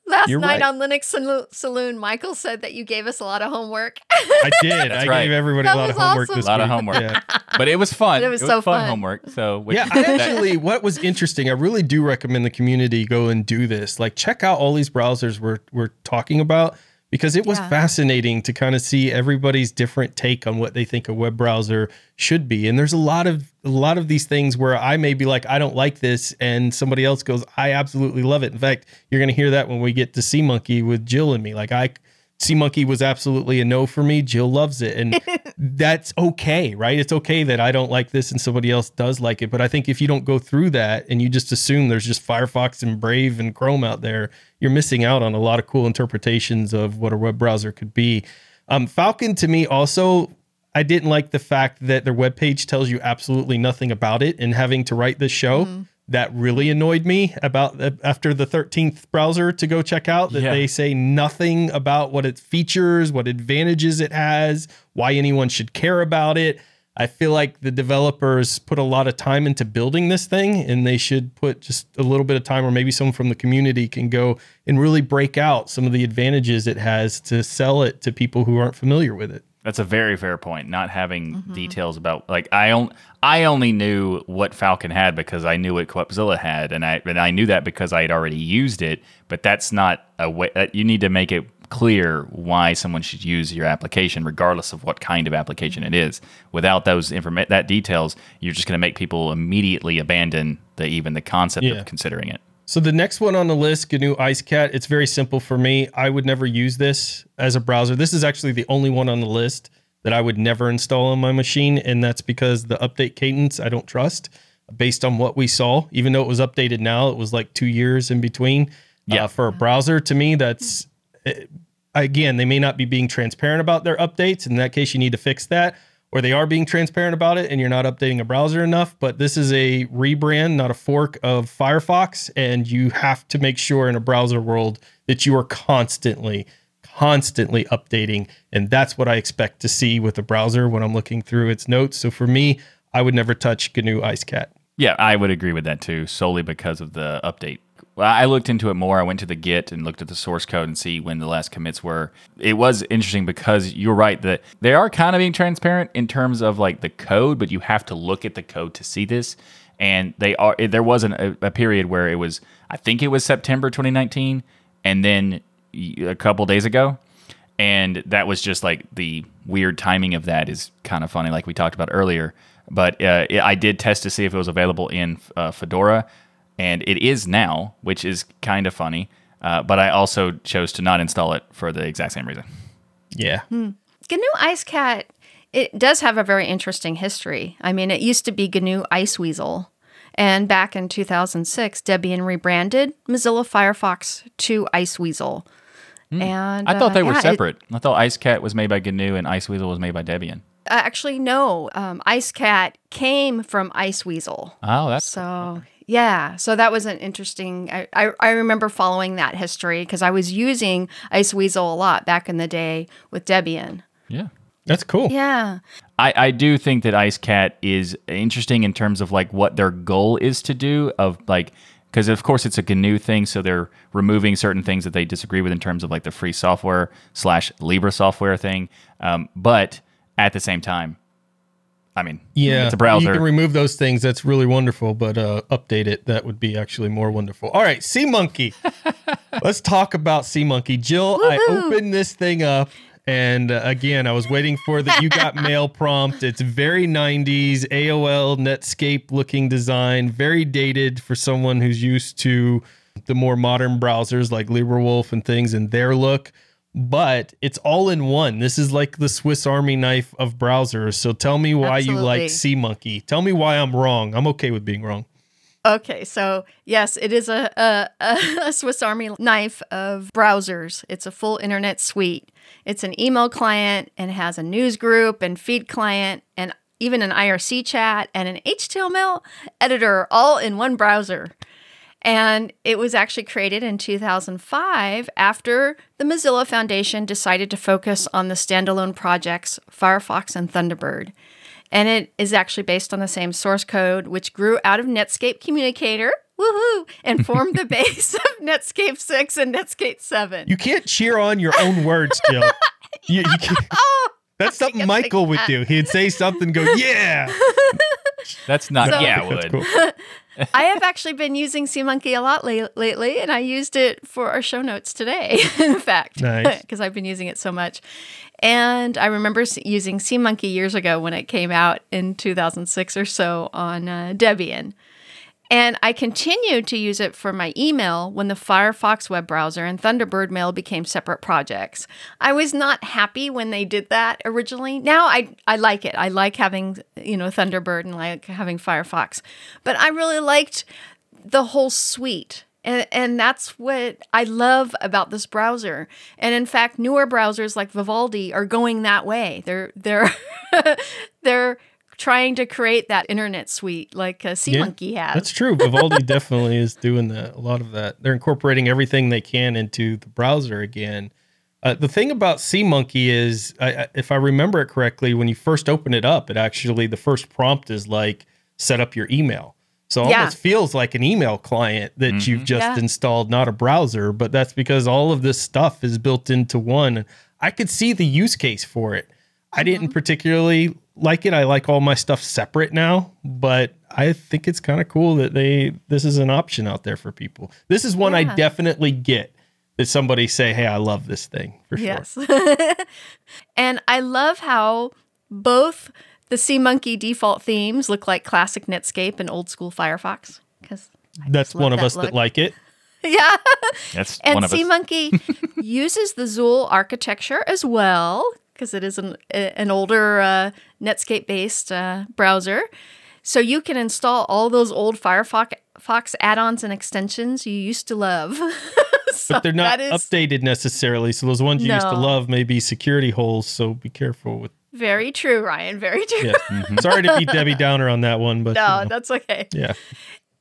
Last You're night right. on Linux Saloon, Michael said that you gave us a lot of homework. I did. I right. gave everybody That a lot of homework awesome. this A lot of homework. Yeah. But it was fun. It was so fun, fun. homework. So which, Yeah, I actually, what was interesting, I really do recommend the community go and do this. Like, check out all these browsers we're we're talking about because it was Yeah. fascinating to kind of see everybody's different take on what they think a web browser should be. And there's a lot of a lot of these things where I may be like, I don't like this, and somebody else goes, I absolutely love it. In fact, you're gonna hear that when we get to SeaMonkey with Jill and me. Like, I SeaMonkey was absolutely a no for me. Jill loves it. And that's okay, right? It's okay that I don't like this and somebody else does like it. But I think if you don't go through that and you just assume there's just Firefox and Brave and Chrome out there, you're missing out on a lot of cool interpretations of what a web browser could be. Um, Falkon to me also, I didn't like the fact that their webpage tells you absolutely nothing about it and having to write this show. That really annoyed me about the, after the 13th browser to go check out that Yeah. they say nothing about what it features, what advantages it has, why anyone should care about it. I feel like the developers put a lot of time into building this thing and they should put just a little bit of time or maybe someone from the community can go and really break out some of the advantages it has to sell it to people who aren't familiar with it. That's a very fair point. Not having mm-hmm. details about like I only I only knew what Falkon had because I knew what QupZilla had, and I and I knew that because I had already used it. But that's not a way. That you need to make it clear why someone should use your application, regardless of what kind of application it is. Without those informa- that details, you're just going to make people immediately abandon the even the concept Yeah. of considering it. So the next one on the list, GNU IceCat, it's very simple for me. I would never use this as a browser. This is actually the only one on the list that I would never install on my machine, and that's because the update cadence I don't trust. Based on what we saw, even though it was updated now, it was like two years in between. Yeah. Uh, for a browser, to me, that's eh, again, they may not be being transparent about their updates. In that case, you need to fix that. Or they are being transparent about it and you're not updating a browser enough. But this is a rebrand, not a fork of Firefox. And you have to make sure in a browser world that you are constantly, constantly updating. And that's what I expect to see with a browser when I'm looking through its notes. So for me, I would never touch GNU IceCat. Yeah, I would agree with that too, solely because of the update. Well, I looked into it more. I went to the Git and looked at the source code and see when the last commits were. It was interesting because you're right that they are kind of being transparent in terms of like the code, but you have to look at the code to see this. And they are. There was an, a, a period where it was, I think it was September 2019, and then a couple days ago, and that was just like the weird timing of that is kind of funny, like we talked about earlier. But uh, I did test to see if it was available in uh, Fedora, and it is now, which is kind of funny. Uh, but I also chose to not install it for the exact same reason. Yeah. GNU IceCat, it does have a very interesting history. I mean, it used to be GNU Iceweasel. And back in 2006, Debian rebranded Mozilla Firefox to Iceweasel. And I thought uh, they were yeah, it- separate. I thought IceCat was made by GNU and Iceweasel was made by Debian. uh, actually, no. Um, IceCat came from Iceweasel. Oh, that's So yeah, so that was an interesting. I I, I remember following that history because I was using Iceweasel a lot back in the day with Debian. yeah. That's cool. Yeah, I, I do think that IceCat is interesting in terms of like what their goal is to do of like because of course it's a GNU thing, so they're removing certain things that they disagree with in terms of like the free software slash Libre software thing. Um, but at the same time, I mean, Yeah, it's a browser. You can remove those things. That's really wonderful, but uh, update it. That would be actually more wonderful. All right, SeaMonkey. Let's talk about SeaMonkey. Jill, I Woohoo. opened this thing up And uh, again, I was waiting for the you got mail prompt. It's very 90s AOL Netscape looking design, very dated for someone who's used to the more modern browsers like LibreWolf and things and their look. But it's all in one. This is like the Swiss Army knife of browsers. So tell me why you Absolutely. like SeaMonkey. Tell me why I'm wrong. I'm okay with being wrong. Okay, so yes, it is a, a, a Swiss Army knife of browsers. It's a full internet suite. It's an email client and has a news group and feed client and even an IRC chat and an HTML editor all in one browser. And it was actually created in 2005 after the Mozilla Foundation decided to focus on the standalone projects Firefox and Thunderbird. And it is actually based on the same source code, which grew out of Netscape Communicator, woohoo, and formed the base of Netscape 6 and Netscape 7. You can't cheer on your own words, Jill. You, you oh, that's something Michael would do. He'd say something, go, yeah. That's not. So- yeah, I would. cool. I have actually been using SeaMonkey a lot la- lately, and I used it for our show notes today, in fact, Nice. because I've been using it so much. And I remember using SeaMonkey years ago when it came out in 2006 or so on uh, Debian. And I continued to use it for my email when the Firefox web browser and Thunderbird Mail became separate projects. I was not happy when they did that originally. Now I I like it. I like having, you know, Thunderbird and like having Firefox. But I really liked the whole suite. And, and that's what I love about this browser. And in fact, newer browsers like Vivaldi are going that way. They're they're they're trying to create that internet suite like uh, SeaMonkey has. That's true. Vivaldi definitely is doing that. A lot of that. They're incorporating everything they can into the browser again. Uh, the thing about SeaMonkey is, I, I- if I remember it correctly, when you first open it up, it actually the first prompt is like set up your email. So it Yeah. almost feels like an email client that you've just Yeah. installed, not a browser. But that's because all of this stuff is built into one. I could see the use case for it. I didn't particularly like it. I like all my stuff separate now, but I think it's kind of cool that they this is an option out there for people. This is one I definitely get that somebody say, "Hey, I love this thing." For sure. Yes. and I love how both the SeaMonkey default themes look like classic Netscape and old school Firefox. Because That's love one of that us look. that like it. yeah, That's and one of us. SeaMonkey uses the XUL architecture as well because it is an an older uh, Netscape based uh, browser. So you can install all those old Firefox Fox add-ons and extensions you used to love. so But they're not is updated necessarily. So those ones you used to love may be security holes. So be careful with. very true, Ryan. Very true. Yeah. Sorry to be Debbie Downer on that one, but No, you know, that's okay. yeah.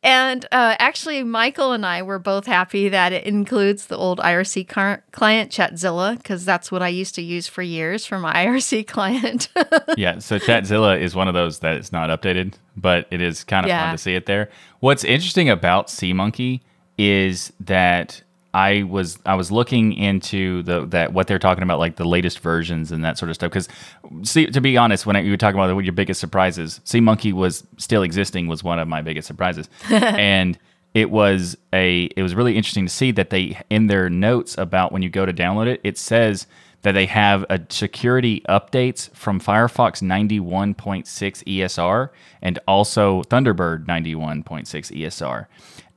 And uh, actually, Michael and I were both happy that it includes the old IRC car- client, Chatzilla, because that's what I used to use for years for my IRC client. yeah, so Chatzilla is one of those that is not updated, but it is kind of Yeah. fun to see it there. What's interesting about SeaMonkey is that I was I was looking into the that what they're talking about, like the latest versions and that sort of stuff. Because, see, to be honest, when I, you were talking about what your biggest surprises, SeaMonkey was still existing was one of my biggest surprises, and it was a it was really interesting to see that they in their notes about when you go to download it, it says that they have a security updates from Firefox 91.6 ESR and also Thunderbird 91.6 ESR.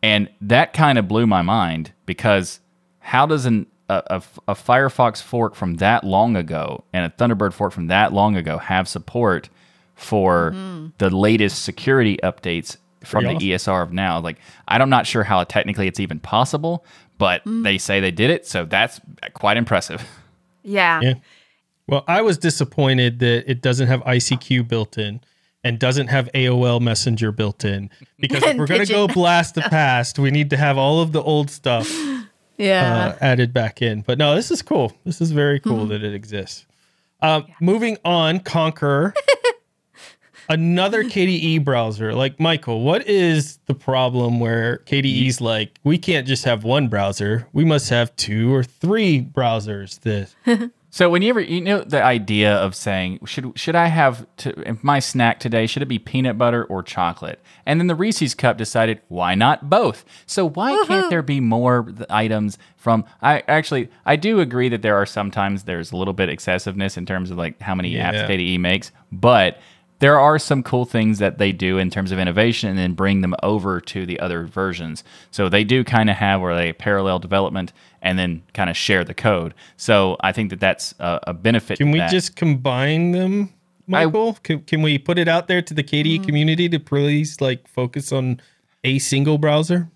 And that kind of blew my mind because how does an, a, a, a Firefox fork from that long ago and a Thunderbird fork from that long ago have support for mm-hmm. the latest security updates from Pretty the ESR of now? Like, I'm not sure how technically it's even possible, but mm. they say they did it. So that's quite impressive. yeah. Yeah. Well, I was disappointed that it doesn't have ICQ built in and doesn't have AOL Messenger built in because if we're going to go blast the past, we need to have all of the old stuff Yeah. uh, added back in. But no, this is cool. This is very cool Mm-hmm. that it exists. Um, Moving on, Konqueror, Another KDE browser. Like Michael, what is the problem where KDE's like, we can't just have one browser. We must have two or three browsers that So whenever you ever you know the idea of saying should should I have to my snack today should it be peanut butter or chocolate? And then the Reese's cup decided why not both? So why can't mm-hmm. there be more items from I actually I do agree that there are sometimes there's a little bit excessiveness in terms of like how many Yeah. apps KDE makes, but there are some cool things that they do in terms of innovation and then bring them over to the other versions. So they do kind of have where they parallel development and then kind of share the code. So I think that that's a, a benefit. Can to we that. just combine them, Michael? can, can we put it out there to the KDE mm. community to please like focus on a single browser?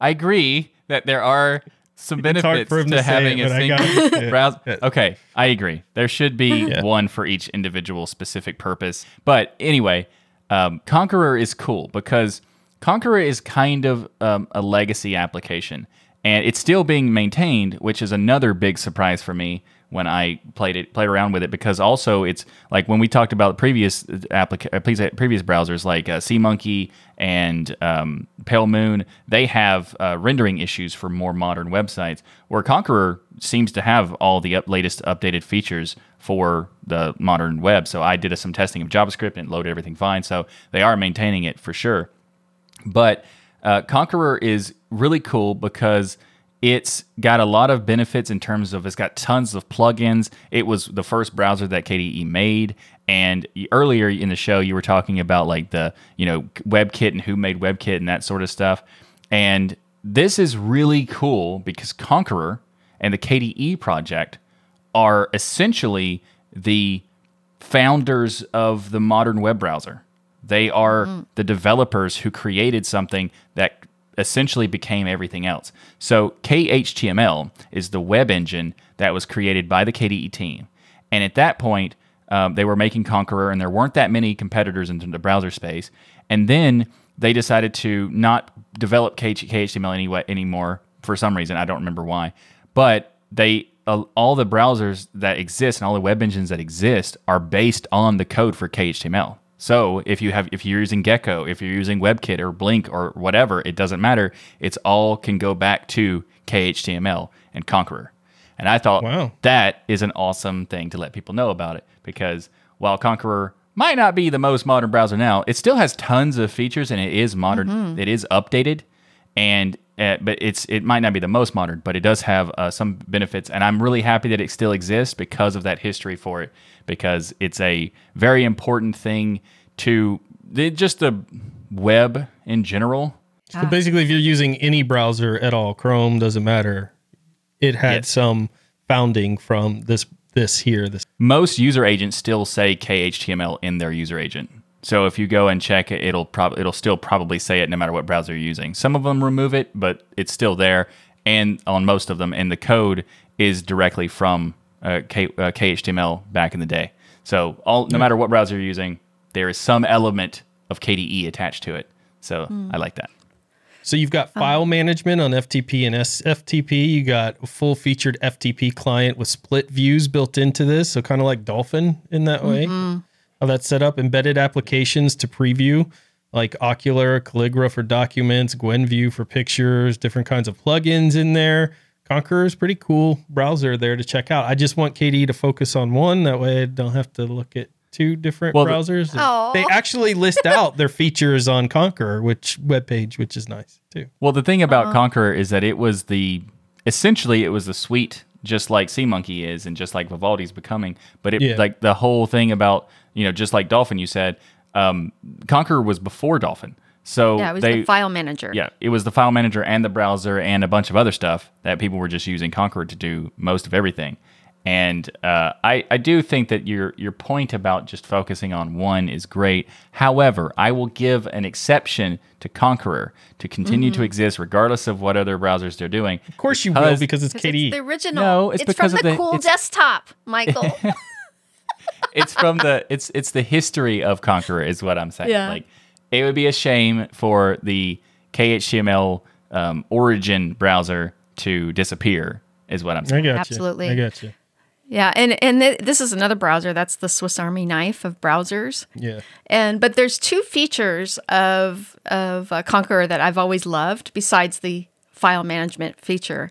I agree that there are some benefits to, to having it, a I single browser. Okay, I agree. There should be Yeah. one for each individual specific purpose. But anyway, um, Konqueror is cool because Konqueror is kind of um, a legacy application, and it's still being maintained, which is another big surprise for me when I played it, played around with it, because also it's like when we talked about previous applica- uh, previous previous browsers like uh, SeaMonkey and um, Pale Moon, they have uh, rendering issues for more modern websites. Where Konqueror seems to have all the up, latest updated features for the modern web. So I did some testing of JavaScript and loaded everything fine. So they are maintaining it for sure. But uh, Konqueror is really cool because it's got a lot of benefits in terms of it's got tons of plugins. It was the first browser that KDE made. And earlier in the show, you were talking about like the you know WebKit and who made WebKit and that sort of stuff. And this is really cool because Konqueror and the KDE project are essentially the founders of the modern web browser. They are mm-hmm. the developers who created something that essentially became everything else. So KHTML is the web engine that was created by the KDE team. And at that point, um, they were making Konqueror, and there weren't that many competitors in the browser space. And then they decided to not develop KH- KHTML anyway, anymore for some reason. I don't remember why. But they uh, all the browsers that exist and all the web engines that exist are based on the code for KHTML. So if you have if you're using Gecko, if you're using WebKit or Blink or whatever, it doesn't matter. It's all can go back to KHTML and Konqueror. And I thought Wow. that is an awesome thing to let people know about it because while Konqueror might not be the most modern browser now, it still has tons of features and it is modern. It is updated, and uh, but it's it might not be the most modern, but it does have uh, some benefits. And I'm really happy that it still exists because of that history for it, because it's a very important thing to the, just the web in general. So basically, if you're using any browser at all, Chrome doesn't matter. It had Yes. some founding from this this here. This most user agents still say KHTML in their user agent. So if you go and check it, it'll probably it'll still probably say it no matter what browser you're using. Some of them remove it, but it's still there, and on most of them, and the code is directly from uh, K, uh, KHTML back in the day. So all no matter what browser you're using, there is some element of KDE attached to it. So I like that. So you've got file management on FTP and SFTP. You got a full featured FTP client with split views built into this. So kind of like Dolphin in that way. Mm-hmm. How that's set up. Embedded applications to preview like Okular, Calligra for documents, GwenView for pictures, different kinds of plugins in there. Konqueror is pretty cool browser there to check out. I just want KDE to focus on one. That way I don't have to look at two different Well, browsers. Aw. They actually list out their features on Konqueror, which webpage, which is nice too. Well, the thing about Konqueror is that it was the essentially it was the suite, just like SeaMonkey is, and just like Vivaldi's becoming. But it Yeah. like the whole thing about you know just like Dolphin, you said, um, Konqueror was before Dolphin, so Yeah, it was they the file manager. yeah it was the file manager and the browser and a bunch of other stuff that people were just using Konqueror to do most of everything. And uh, I, I do think that your your point about just focusing on one is great. However, I will give an exception to Konqueror to continue Mm-hmm. to exist regardless of what other browsers they're doing. Of course you will Because- because it's 'Cause KDE. It's the original. No, it's because from of the, the- cool it's- desktop, Michael. it's from the it's it's the history of Konqueror is what I'm saying. Yeah. Like it would be a shame for the KHTML um, origin browser to disappear. Is what I'm I saying. got Absolutely. you. I got you. Yeah, and and th- this is another browser. That's the Swiss Army knife of browsers. Yeah. And but there's two features of of uh, Konqueror that I've always loved besides the file management feature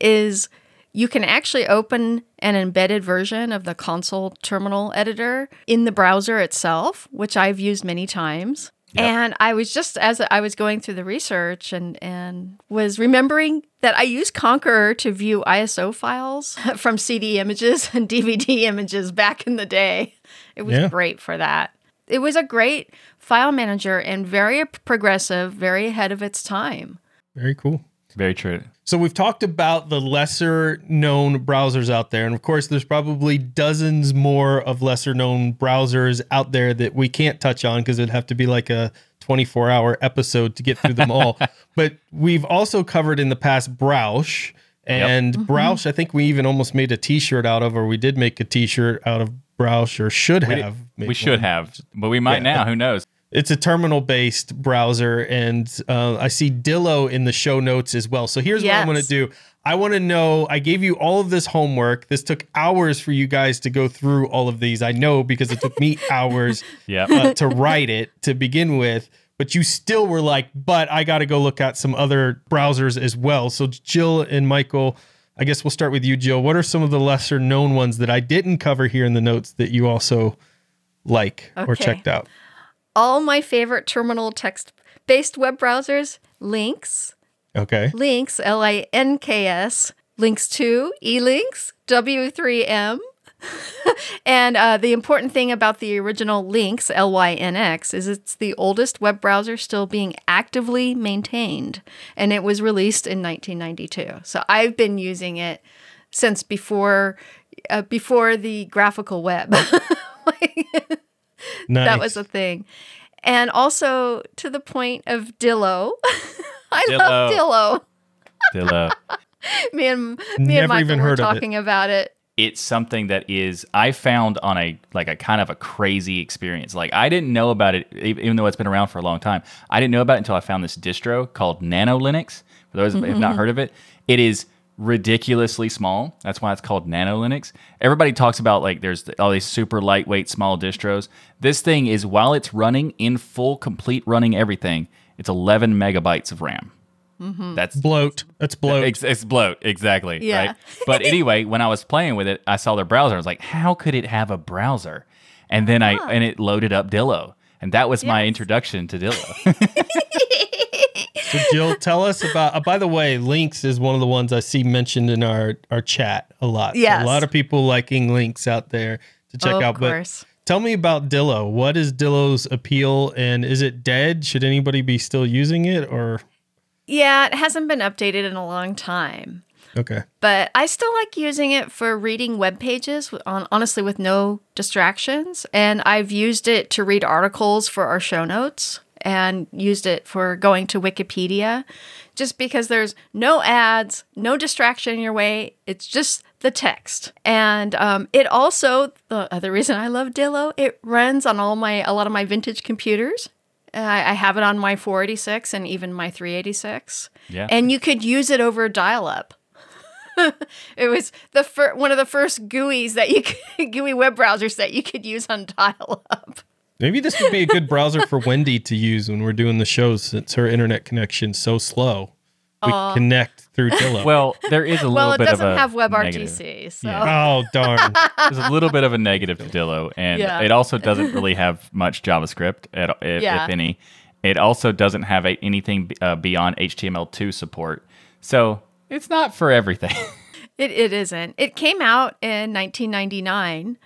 is you can actually open an embedded version of the console terminal editor in the browser itself, which I've used many times. And I was just as I was going through the research and and was remembering that I used Konqueror to view ISO files from CD images and DVD images back in the day. It was Yeah. great for that. It was a great file manager and very progressive, very ahead of its time. Very cool. Very true. So we've talked about the lesser known browsers out there. And of course, there's probably dozens more of lesser known browsers out there that we can't touch on because it'd have to be like a 24 hour episode to get through them all. but we've also covered in the past Browsh. And mm-hmm. Browsh, I think we even almost made a t shirt out of, or we did make a t shirt out of Browsh, or should have. made We should one. have, but we might Yeah. now. Who knows? It's a terminal based browser, and uh, I see Dillo in the show notes as well. So here's what I'm going to do. I want to know. I gave you all of this homework. This took hours for you guys to go through all of these. I know because it took me hours Yeah. uh, to write it to begin with. But you still were like, but I got to go look at some other browsers as well. So Jill and Michael, I guess we'll start with you, Jill. What are some of the lesser known ones that I didn't cover here in the notes that you also like or checked out? All my favorite terminal text based web browsers, Links. Okay. Links, L I N K S, Links 2, eLinks, W3M. and uh, the important thing about the original Lynx, L Y N X, is it's the oldest web browser still being actively maintained. And it was released in 1992. So I've been using it since before. Uh, before the graphical web. Nice. that was a thing. And also to the point of Dillo. I love Dillo. Dillo. Me and me Never and Michael even were heard of it. talking about it. it's something that is I found on a like a kind of a crazy experience. Like I didn't know about it, even though it's been around for a long time. I didn't know about it until I found this distro called Nano Linux. For those who have not mm-hmm. heard of it, it is ridiculously small. That's why it's called Nano Linux. Everybody talks about like there's all these super lightweight small distros. This thing is while it's running in full, complete running everything, it's 11 megabytes of RAM. Mm-hmm. That's bloat. That's bloat. Ex- it's bloat, exactly. Yeah. Right. But anyway, when I was playing with it, I saw their browser. I was like, how could it have a browser? And then I and it loaded up Dillo. And that was my introduction to Dillo. So Jill, tell us about. Uh, by the way, Lynx is one of the ones I see mentioned in our our chat a lot. So a lot of people liking Lynx out there to check of out. course. But tell me about Dillo. What is Dillo's appeal, and is it dead? Should anybody be still using it, or Yeah, it hasn't been updated in a long time. okay? But I still like using it for reading web pages, on, honestly, with no distractions. And I've used it to read articles for our show notes and used it for going to Wikipedia just because there's no ads, no distraction in your way. It's just the text. And um, it also, the other reason I love Dillo, it runs on all my, a lot of my vintage computers. I, I have it on my 486 and even my 386. Yeah. And you could use it over dial up. it was the fir- one of the first GUIs that you could, GUI web browsers that you could use on dial up. Maybe this would be a good browser for Wendy to use when we're doing the shows, since her internet connection's so slow. We connect through Dillo. well, there is a Well, little it bit doesn't of a have negative. WebRTC, so Yeah. oh darn! There's a little bit of a negative to Dillo, and Yeah. it also doesn't really have much JavaScript, at, if, Yeah. if any. It also doesn't have a, anything uh, beyond HTML2 support, so it's not for everything. It, it isn't. It came out in 1999,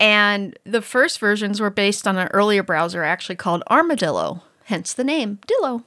and the first versions were based on an earlier browser actually called Armadillo, hence the name Dillo.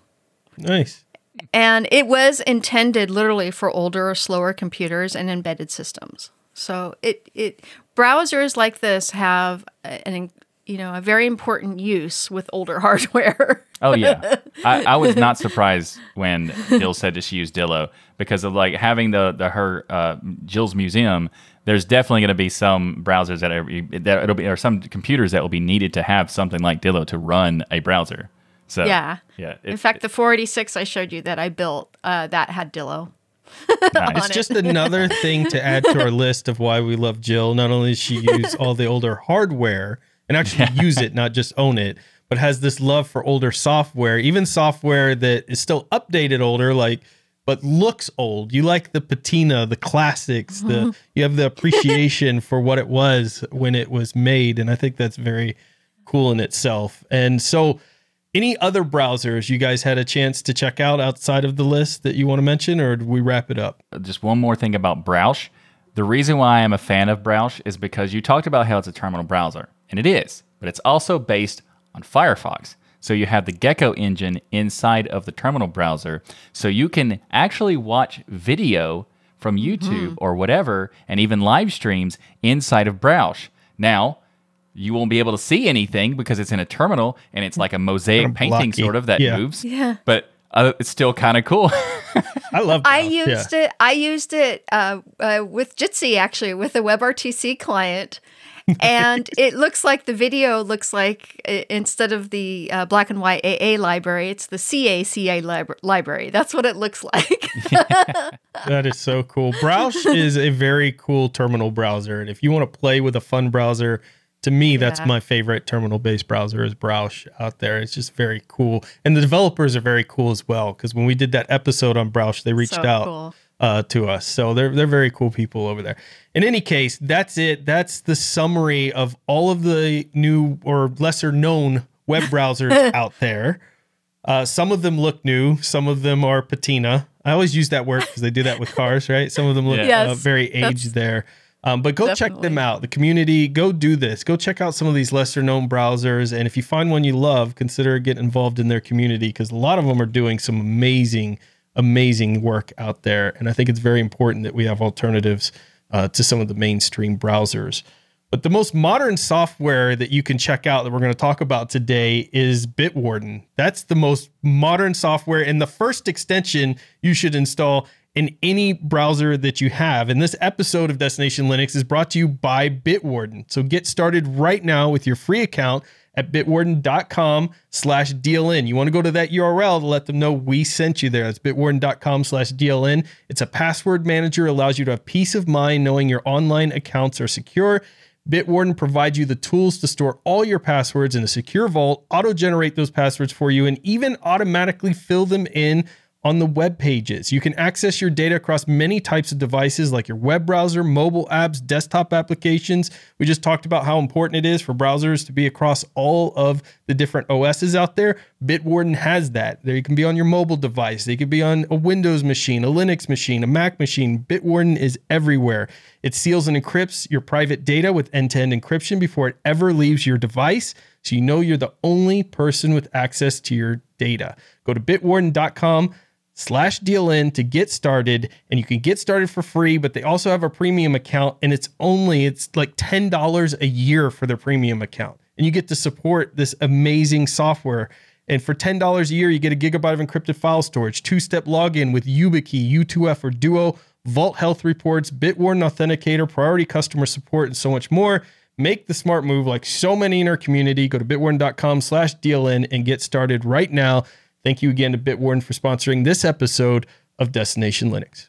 nice. And it was intended literally for older or slower computers and embedded systems. So it it browsers like this have an you know a very important use with older hardware. Oh yeah, I, I was not surprised when Jill said that she used Dillo because of like having the the her uh, Jill's museum. There's definitely going to be some browsers that are that it'll be or some computers that will be needed to have something like Dillo to run a browser. So yeah. yeah. In it- fact, the 486 I showed you that I built uh, that had Dillo. nice. It's just another thing to add to our list of why we love Jill. Not only does she use all the older hardware and actually use it, not just own it, but has this love for older software, even software that is still updated older, like but looks old. You like the patina, the classics, the uh-huh. you have the appreciation for what it was when it was made, and I think that's very cool in itself. And so, any other browsers you guys had a chance to check out outside of the list that you want to mention, or do we wrap it up? Uh, just one more thing about Browsh. The reason why I'm a fan of Browsh is because you talked about how it's a terminal browser, and it is, but it's also based on Firefox. So you have the Gecko engine inside of the terminal browser. So you can actually watch video from YouTube or whatever, and even live streams inside of Browsh. Now, you won't be able to see anything because it's in a terminal and it's like a mosaic Kinda painting blocky. sort of that Yeah. moves. Yeah. But uh, it's still kind of cool. I love. I Browsh, yeah. used it. I used it uh, uh, with Jitsi actually with a WebRTC client, and it looks like the video looks like instead of the uh, black and white AA library, it's the CACA lib- library. That's what it looks like. That is so cool. Browsh is a very cool terminal browser, and if you want to play with a fun browser, to me, that's Yeah. my favorite terminal-based browser is Browsh out there. It's just very cool, and the developers are very cool as well. Because when we did that episode on Browsh, they reached So out cool. Uh, to us, so they're they're very cool people over there. In any case, that's it. That's the summary of all of the new or lesser-known web browsers out there. Uh, some of them look new. Some of them are patina. I always use that word because they do that with cars, right? Some of them look Yeah. uh, very aged there. Um, but go check them out. The community, go do this. Go check out some of these lesser known browsers. And if you find one you love, consider getting involved in their community because a lot of them are doing some amazing, amazing work out there. And I think it's very important that we have alternatives uh, to some of the mainstream browsers. But the most modern software that you can check out that we're going to talk about today is Bitwarden. That's the most modern software and the first extension you should install in any browser that you have. And this episode of Destination Linux is brought to you by Bitwarden. So get started right now with your free account at bitwarden.com slash DLN. You want to go to that URL to let them know we sent you there. That's bitwarden.com slash DLN. It's a password manager, allows you to have peace of mind knowing your online accounts are secure. Bitwarden provides you the tools to store all your passwords in a secure vault, auto generate those passwords for you, and even automatically fill them in on the web pages. You can access your data across many types of devices like your web browser, mobile apps, desktop applications. We just talked about how important it is for browsers to be across all of the different OSs out there. Bitwarden has that. There you can be on your mobile device, they could be on a Windows machine, a Linux machine, a Mac machine. Bitwarden is everywhere. It seals and encrypts your private data with end-to-end encryption before it ever leaves your device. So you know you're the only person with access to your data. Go to bitwarden.com slash DLN to get started and you can get started for free but they also have a premium account and it's only it's like $10 a year for their premium account and you get to support this amazing software and for $10 a year you get a gigabyte of encrypted file storage two-step login with YubiKey U2F or Duo Vault Health Reports Bitwarden Authenticator priority customer support and so much more Make the smart move like so many in our community. Go to bitwarden.com slash DLN and get started right now. Thank you again to Bitwarden for sponsoring this episode of Destination Linux.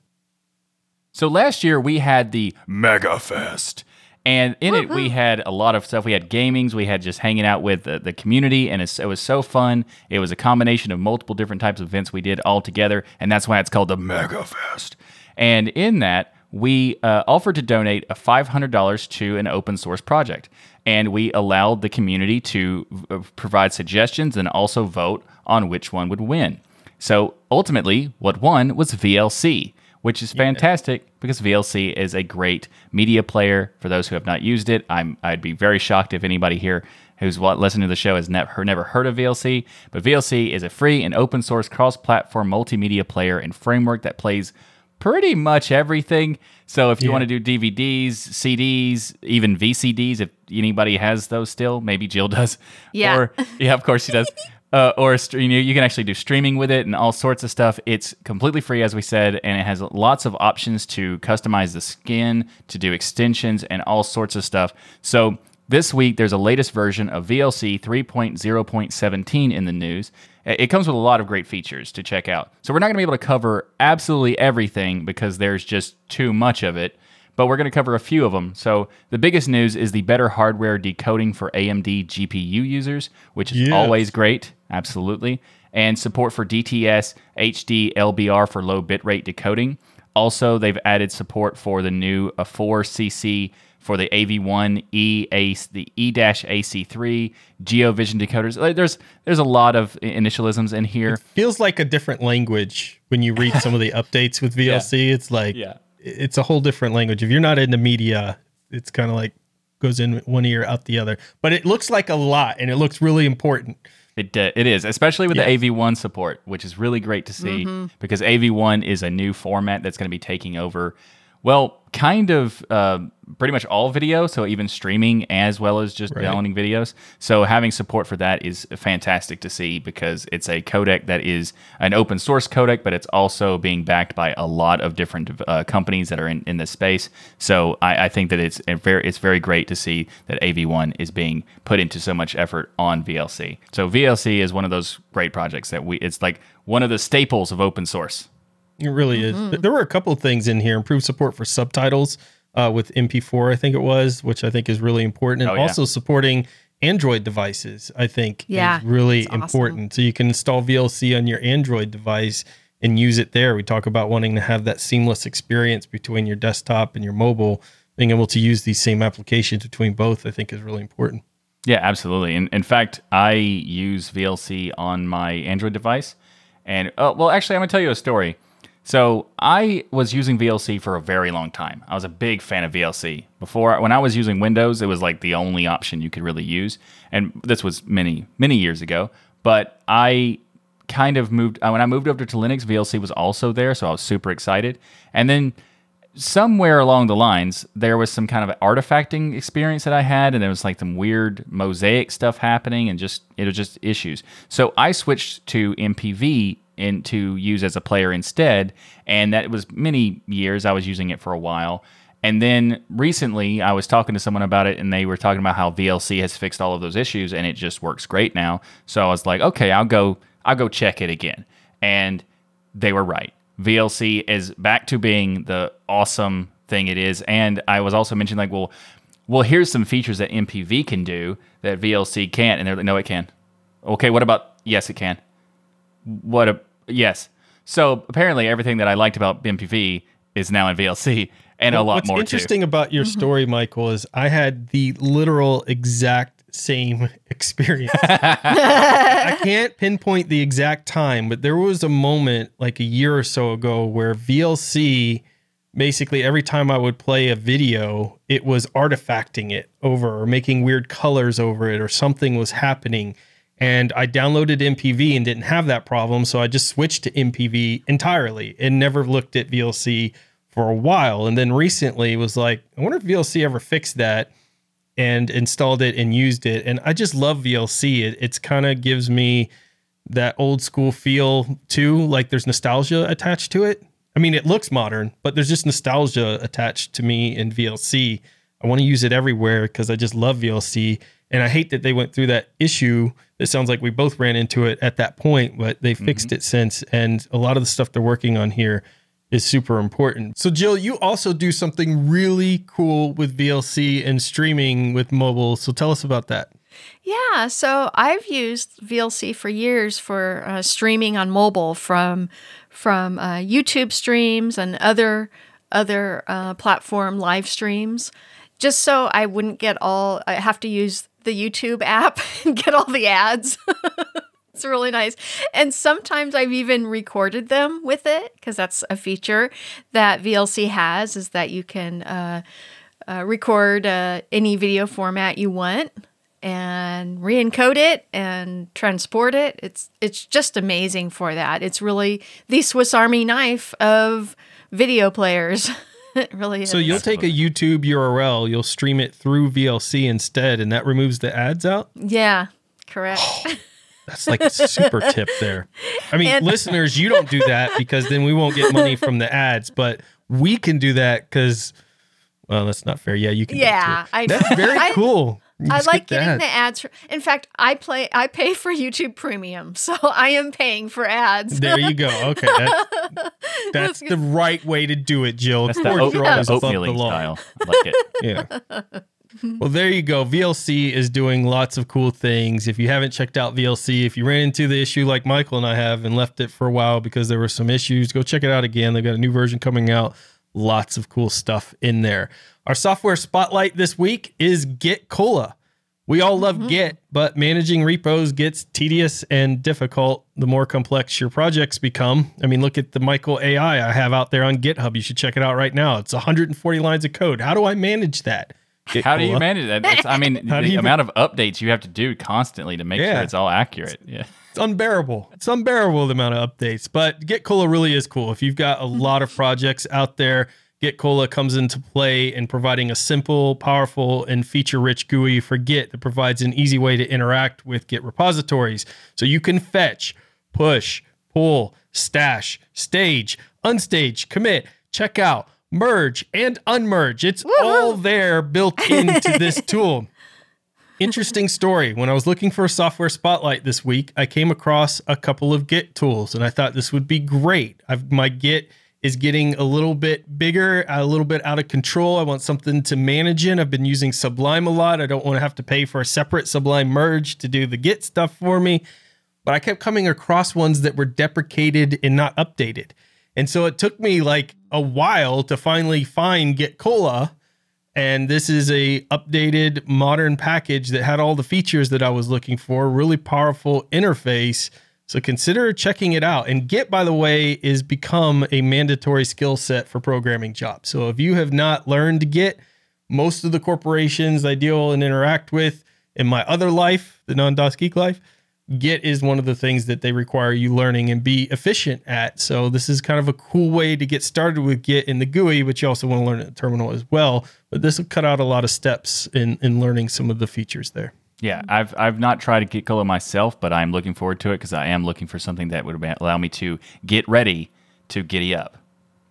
So last year we had the Mega Fest. And in it, we had a lot of stuff. We had gamings. We had just hanging out with the, the community, and it's, it was so fun. It was a combination of multiple different types of events we did all together, and that's why it's called the Mega Fest. And in that, we uh, offered to donate a $500 to an open source project. And we allowed the community to uh, provide suggestions and also vote on which one would win. So ultimately, what won was VLC, which is fantastic because VLC is a great media player. For those who have not used it, I'm, I'd be very shocked if anybody here who's listening to the show has never, never heard of VLC. But VLC is a free and open source cross platform multimedia player and framework that plays pretty much everything. So if you Yeah. want to do DVDs, CDs, even VCDs, if anybody has those still, maybe Jill does. Yeah. Or yeah, of course she does. Uh, or you, know, you can actually do streaming with it and all sorts of stuff. It's completely free, as we said, and it has lots of options to customize the skin, to do extensions, and all sorts of stuff. So this week, there's a latest version of VLC 3.0.17 in the news. It comes with a lot of great features to check out. So we're not going to be able to cover absolutely everything because there's just too much of it, but we're going to cover a few of them. So the biggest news is the better hardware decoding for AMD GPU users, which is Yes. always great. Absolutely. and support for DTS HD LBR for low bitrate decoding. Also, they've added support for the new uh, 4cc for the AV1 E ACE, the E-AC3 GeoVision decoders. There's there's a lot of initialisms in here. Feels like a different language when you read some of the updates with VLC. It's like Yeah. It's a whole different language. If you're not into media, it's kind of like goes in one ear out the other. But it looks like a lot, and it looks really important. It uh, it is, especially with Yes. the AV1 support, which is really great to see because AV1 is a new format that's going to be taking over. Well, kind of uh, pretty much all video, so even streaming as well as just Right. downloading videos. So having support for that is fantastic to see because it's a codec that is an open source codec, but it's also being backed by a lot of different uh, companies that are in, in this space. So I, I think that it's very it's very great to see that AV1 is being put into so much effort on VLC. So VLC is one of those great projects that we it's like one of the staples of open source. It really is. Mm-hmm. Th- There were a couple of things in here. Improved support for subtitles uh, with MP4, I think it was, which I think is really important, and Oh, yeah. also supporting Android devices. I think Yeah, is really awesome. important. So you can install VLC on your Android device and use it there. We talk about wanting to have that seamless experience between your desktop and your mobile. Being able to use these same applications between both, I think, is really important. Yeah, absolutely. In, in fact, I use VLC on my Android device. And, oh, well, actually, I'm going to tell you a story. So I was using VLC for a very long time. I was a big fan of VLC. Before, when I was using Windows, it was like the only option you could really use. And this was many, many years ago. But I kind of moved, uh, when I moved over to Linux, VLC was also there. So I was super excited. And then somewhere along the lines, there was some kind of artifacting experience that I had, and there was like some weird mosaic stuff happening, and just it was just issues. So I switched to MPV and to use as a player instead, and that was many years. I was using it for a while. And then recently, I was talking to someone about it, and they were talking about how VLC has fixed all of those issues, and it just works great now. So I was like, okay, I'll go, I'll go check it again. And they were right. VLC is back to being the awesome thing it is. And I was also mentioning like, well, well, here's some features that MPV can do that VLC can't, and they're like, no, it can. Okay, what about yes, it can. What a yes. So apparently, everything that I liked about MPV is now in VLC, and a lot What's more What's interesting about your mm-hmm. story, Michael, is I had the literal exact same experience. I can't pinpoint the exact time, but there was a moment like a year or so ago where VLC basically every time I would play a video, it was artifacting it over or making weird colors over it or something was happening. And I downloaded MPV and didn't have that problem. So I just switched to MPV entirely and never looked at VLC for a while. And then recently was like, I wonder if VLC ever fixed that and installed it and used it. And I just love VLC. It it's kind of gives me that old school feel too. Like there's nostalgia attached to it. I mean, it looks modern, but there's just nostalgia attached to me in VLC. I want to use it everywhere because I just love VLC. And I hate that they went through that issue. It sounds like we both ran into it at that point, but they fixed it since. And a lot of the stuff they're working on here is super important. So, Jill, you also do something really cool with VLC and streaming with mobile. So, tell us about that. Yeah, so I've used VLC for years for uh, streaming on mobile from from uh, YouTube streams and other other uh, platform live streams, just so I wouldn't get all. I have to use the YouTube app and get all the ads. It's really nice. And sometimes I've even recorded them with it because that's a feature that VLC has is that you can uh, uh, record uh, any video format you want and re-encode it and transport it. It's it's just amazing for that. It's really the Swiss Army knife of video players. it really is. So, you'll take a YouTube URL, you'll stream it through VLC instead, and that removes the ads out. yeah, correct. Oh, that's like a super tip there. I mean, And- listeners, you don't do that because then we won't get money from the ads, but we can do that because, well, that's not fair. Yeah, you can. Yeah. I That's know. very I- cool. You I skip like getting the ads. For, in fact, I play. I pay for YouTube Premium, so I am paying for ads. There you go. Okay, that, that's the right way to do it, Jill. That's Of the oat, you're the always above the law. style. I like it. Yeah. Well, there you go. VLC is doing lots of cool things. If you haven't checked out VLC, if you ran into the issue like Michael and I have and left it for a while because there were some issues, go check it out again. They've got a new version coming out. Lots of cool stuff in there. Our software spotlight this week is Git Cola. We all love Mm-hmm. Git, but managing repos gets tedious and difficult the more complex your projects become. I mean, look at the Michael AI I have out there on GitHub. You should check it out right now. It's 140 lines of code. How do I manage that? Git How do you Cola. manage that? It's, I mean, How the you- amount of updates you have to do constantly to make Yeah. sure it's all accurate. Yeah. It's unbearable. It's unbearable the amount of updates. But Git Cola really is cool. If you've got a lot of projects out there, Git Cola comes into play in providing a simple, powerful, and feature-rich GUI for Git that provides an easy way to interact with Git repositories. So you can fetch, push, pull, stash, stage, unstage, commit, checkout, merge, and unmerge. It's all there built into this tool. Interesting story. When I was looking for a software spotlight this week, I came across a couple of Git tools and I thought this would be great. I've, my Git is getting a little bit bigger, a little bit out of control. I want something to manage in. I've been using Sublime a lot. I don't want to have to pay for a separate Sublime merge to do the Git stuff for me. But I kept coming across ones that were deprecated and not updated. And so it took me like a while to finally find Git Cola and this is a updated modern package that had all the features that I was looking for, really powerful interface. So consider checking it out. And Git, by the way, is become a mandatory skill set for programming jobs. So if you have not learned Git, most of the corporations I deal and interact with in my other life, the non-DasGeek life, Git is one of the things that they require you learning and be efficient at. So this is kind of a cool way to get started with Git in the GUI, but you also want to learn it the terminal as well. But this will cut out a lot of steps in in learning some of the features there. Yeah, I've I've not tried to Git Cola myself, but I'm looking forward to it because I am looking for something that would allow me to get ready to giddy up.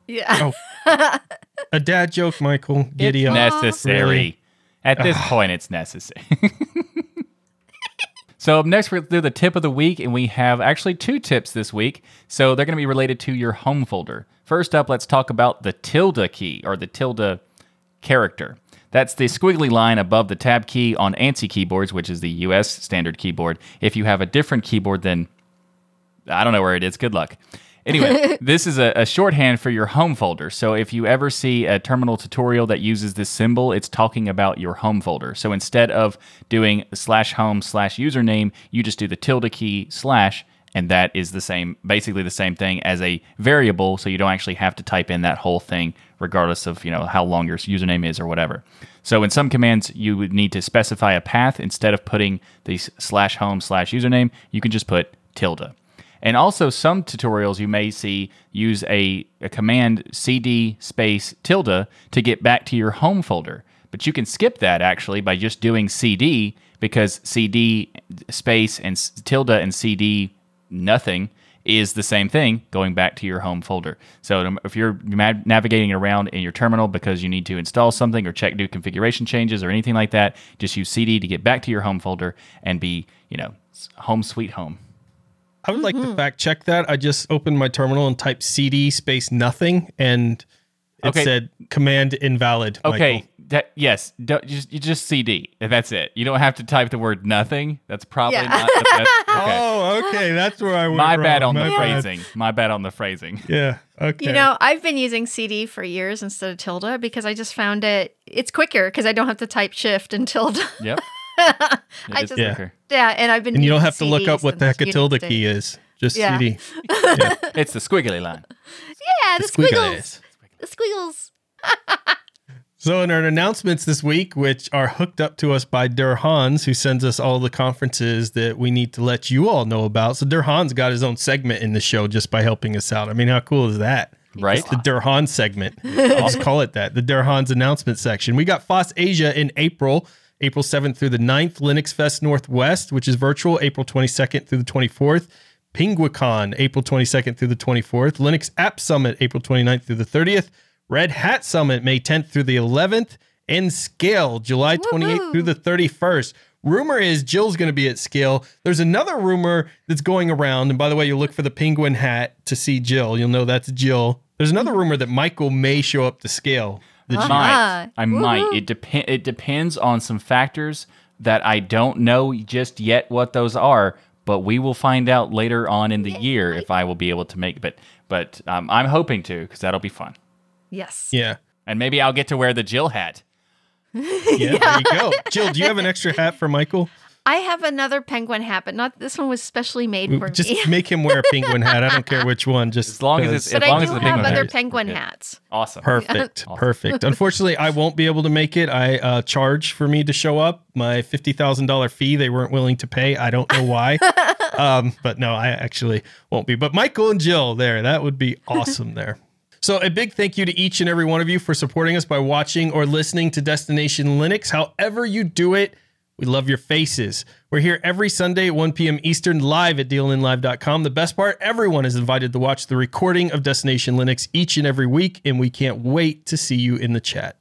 Yeah. Oh. A dad joke, Michael. Giddy up. necessary. Really? At this ah. point, it's necessary. so up next, we're going to do the tip of the week, and we have actually two tips this week. So they're going to be related to your home folder. First up, let's talk about the tilde key or the tilde character. That's the squiggly line above the tab key on ANSI keyboards, which is the US standard keyboard. If you have a different keyboard, then I don't know where it is. Good luck. Anyway, this is a, a shorthand for your home folder. So if you ever see a terminal tutorial that uses this symbol, it's talking about your home folder. So instead of doing slash home slash username, you just do the tilde key slash, and that is the same, basically the same thing as a variable. So you don't actually have to type in that whole thing, regardless of you know how long your username is or whatever. So in some commands, you would need to specify a path instead of putting the slash home slash username. You can just put tilde. And also, some tutorials you may see use a, a command cd space tilde to get back to your home folder. But you can skip that actually by just doing cd because cd space and tilde and cd nothing is the same thing going back to your home folder. So if you're navigating around in your terminal because you need to install something or check new configuration changes or anything like that, just use cd to get back to your home folder and be, you know, home sweet home. I would like to hmm. fact check that. I just opened my terminal and typed CD space nothing, and it Okay. said command invalid. Okay. Michael. That, yes. Don't, just you just CD. That's it. You don't have to type the word nothing. That's probably Yeah. not the best. Okay. Oh, okay. That's where I went. My bad wrong. on the bad. phrasing. My bad on the phrasing. Yeah. Okay. You know, I've been using CD for years instead of tilde because I just found it it's quicker because I don't have to type shift and tilde. Yep. I just- Yeah. quicker. yeah, and I've been and you don't have to look up what the heck a since tilde key is. Just Yeah. CD. It's the squiggly line. Yeah, the, The squiggles. squiggles. The squiggles. So, in our announcements this week, which are hooked up to us by Der Hans, who sends us all the conferences that we need to let you all know about. So, Der Hans got his own segment in the show just by helping us out. I mean, how cool is that? Right? It's the Der Hans segment. I'll just call it that the Der Hans announcement section. We got FOSSASIA in April, April 7th through the 9th, LinuxFest Northwest, which is virtual, April 22nd through the 24th. Penguicon, April 22nd through the 24th. Linux App Summit, April 29th through the 30th. Red Hat Summit, May 10th through the 11th. And Scale, July 28th through the 31st. Rumor is Jill's going to be at Scale. There's another rumor that's going around. And by the way, you'll look for the penguin hat to see Jill. You'll know that's Jill. There's another rumor that Michael may show up to Scale that you Ah, might. I might. It depend. It depends on some factors that I don't know just yet what those are. But we will find out later on in the year if I will be able to make. But but um, I'm hoping to because that'll be fun. Yes. Yeah. And maybe I'll get to wear the Jill hat. Yeah, there you go. Jill, do you have an extra hat for Michael? I have another penguin hat, but not this one was specially made for Just me. Just make him wear a penguin hat. I don't care which one. Just As long as because- it's- but as long I as do the have penguin other hat is- penguin we're good. hats. Awesome. Perfect. Perfect. Unfortunately, I won't be able to make it. I uh, charged for me to show up my fifty thousand dollar fee. They weren't willing to pay. I don't know why. um, but no, I actually won't be. But Michael and Jill, there, that would be awesome. there. So a big thank you to each and every one of you for supporting us by watching or listening to Destination Linux. However you do it, we love your faces. We're here every Sunday at 1 p.m. Eastern live at dlnlive.com. The best part, everyone is invited to watch the recording of Destination Linux each and every week, and we can't wait to see you in the chat.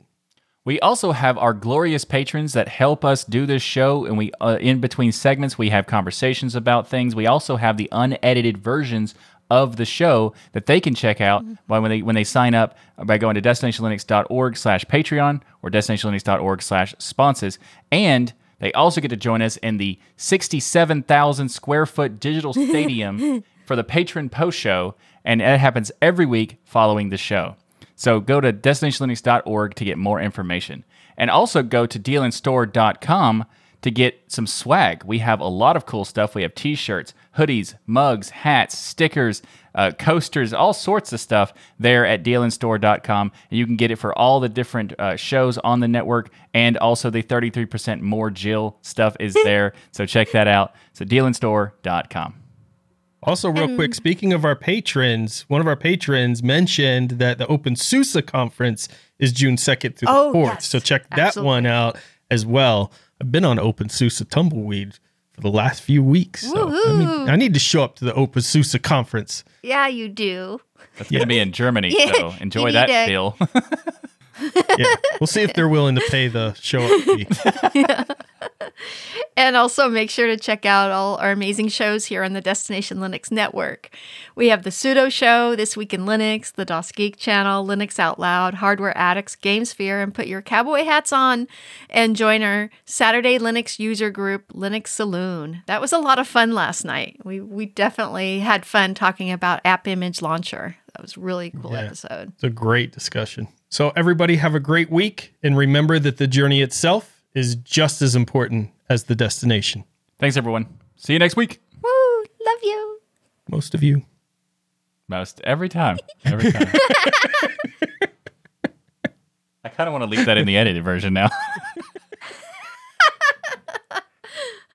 We also have our glorious patrons that help us do this show, and we uh, in between segments we have conversations about things. We also have the unedited versions of the show that they can check out mm-hmm. by when they when they sign up by going to destinationlinux.org slash patreon or destinationlinux.org slash sponsors and they also get to join us in the 67,000 square foot digital stadium for the patron post show, and it happens every week following the show. So go to destinationlinux.org to get more information. And also go to dlnstore.com to get some swag. We have a lot of cool stuff. We have t shirts, hoodies, mugs, hats, stickers, uh, coasters, all sorts of stuff there at dlnstore.com. And you can get it for all the different uh, shows on the network. And also the 33% more Jill stuff is there. so check that out. So dlnstore.com. Also, real quick, speaking of our patrons, one of our patrons mentioned that the openSUSE conference is June 2nd through Oh, the 4th. yes. So check that Absolutely. one out as well. I've been on openSUSE Tumbleweed for the last few weeks. So I, mean, I need to show up to the openSUSE conference. Yeah, you do. That's going to be in Germany. Yeah, So enjoy that, to- Bill. Yeah. we'll see if they're willing to pay the show up fee. And also make sure to check out all our amazing shows here on the Destination Linux network. We have the Sudo Show, This Week in Linux, the DasGeek channel, Linux Out Loud, Hardware Addicts, GameSphere, and put your cowboy hats on and join our Saturday Linux user group, Linux Saloon. That was a lot of fun last night. We we definitely had fun talking about AppImageLauncher. That was a really cool Yeah. episode. It's a great discussion. So, everybody have a great week. And remember that the journey itself is just as important as the destination. Thanks, everyone. See you next week. Woo! Love you. Most of you. Most every time. Every time. I kind of want to leave that in the edited version now.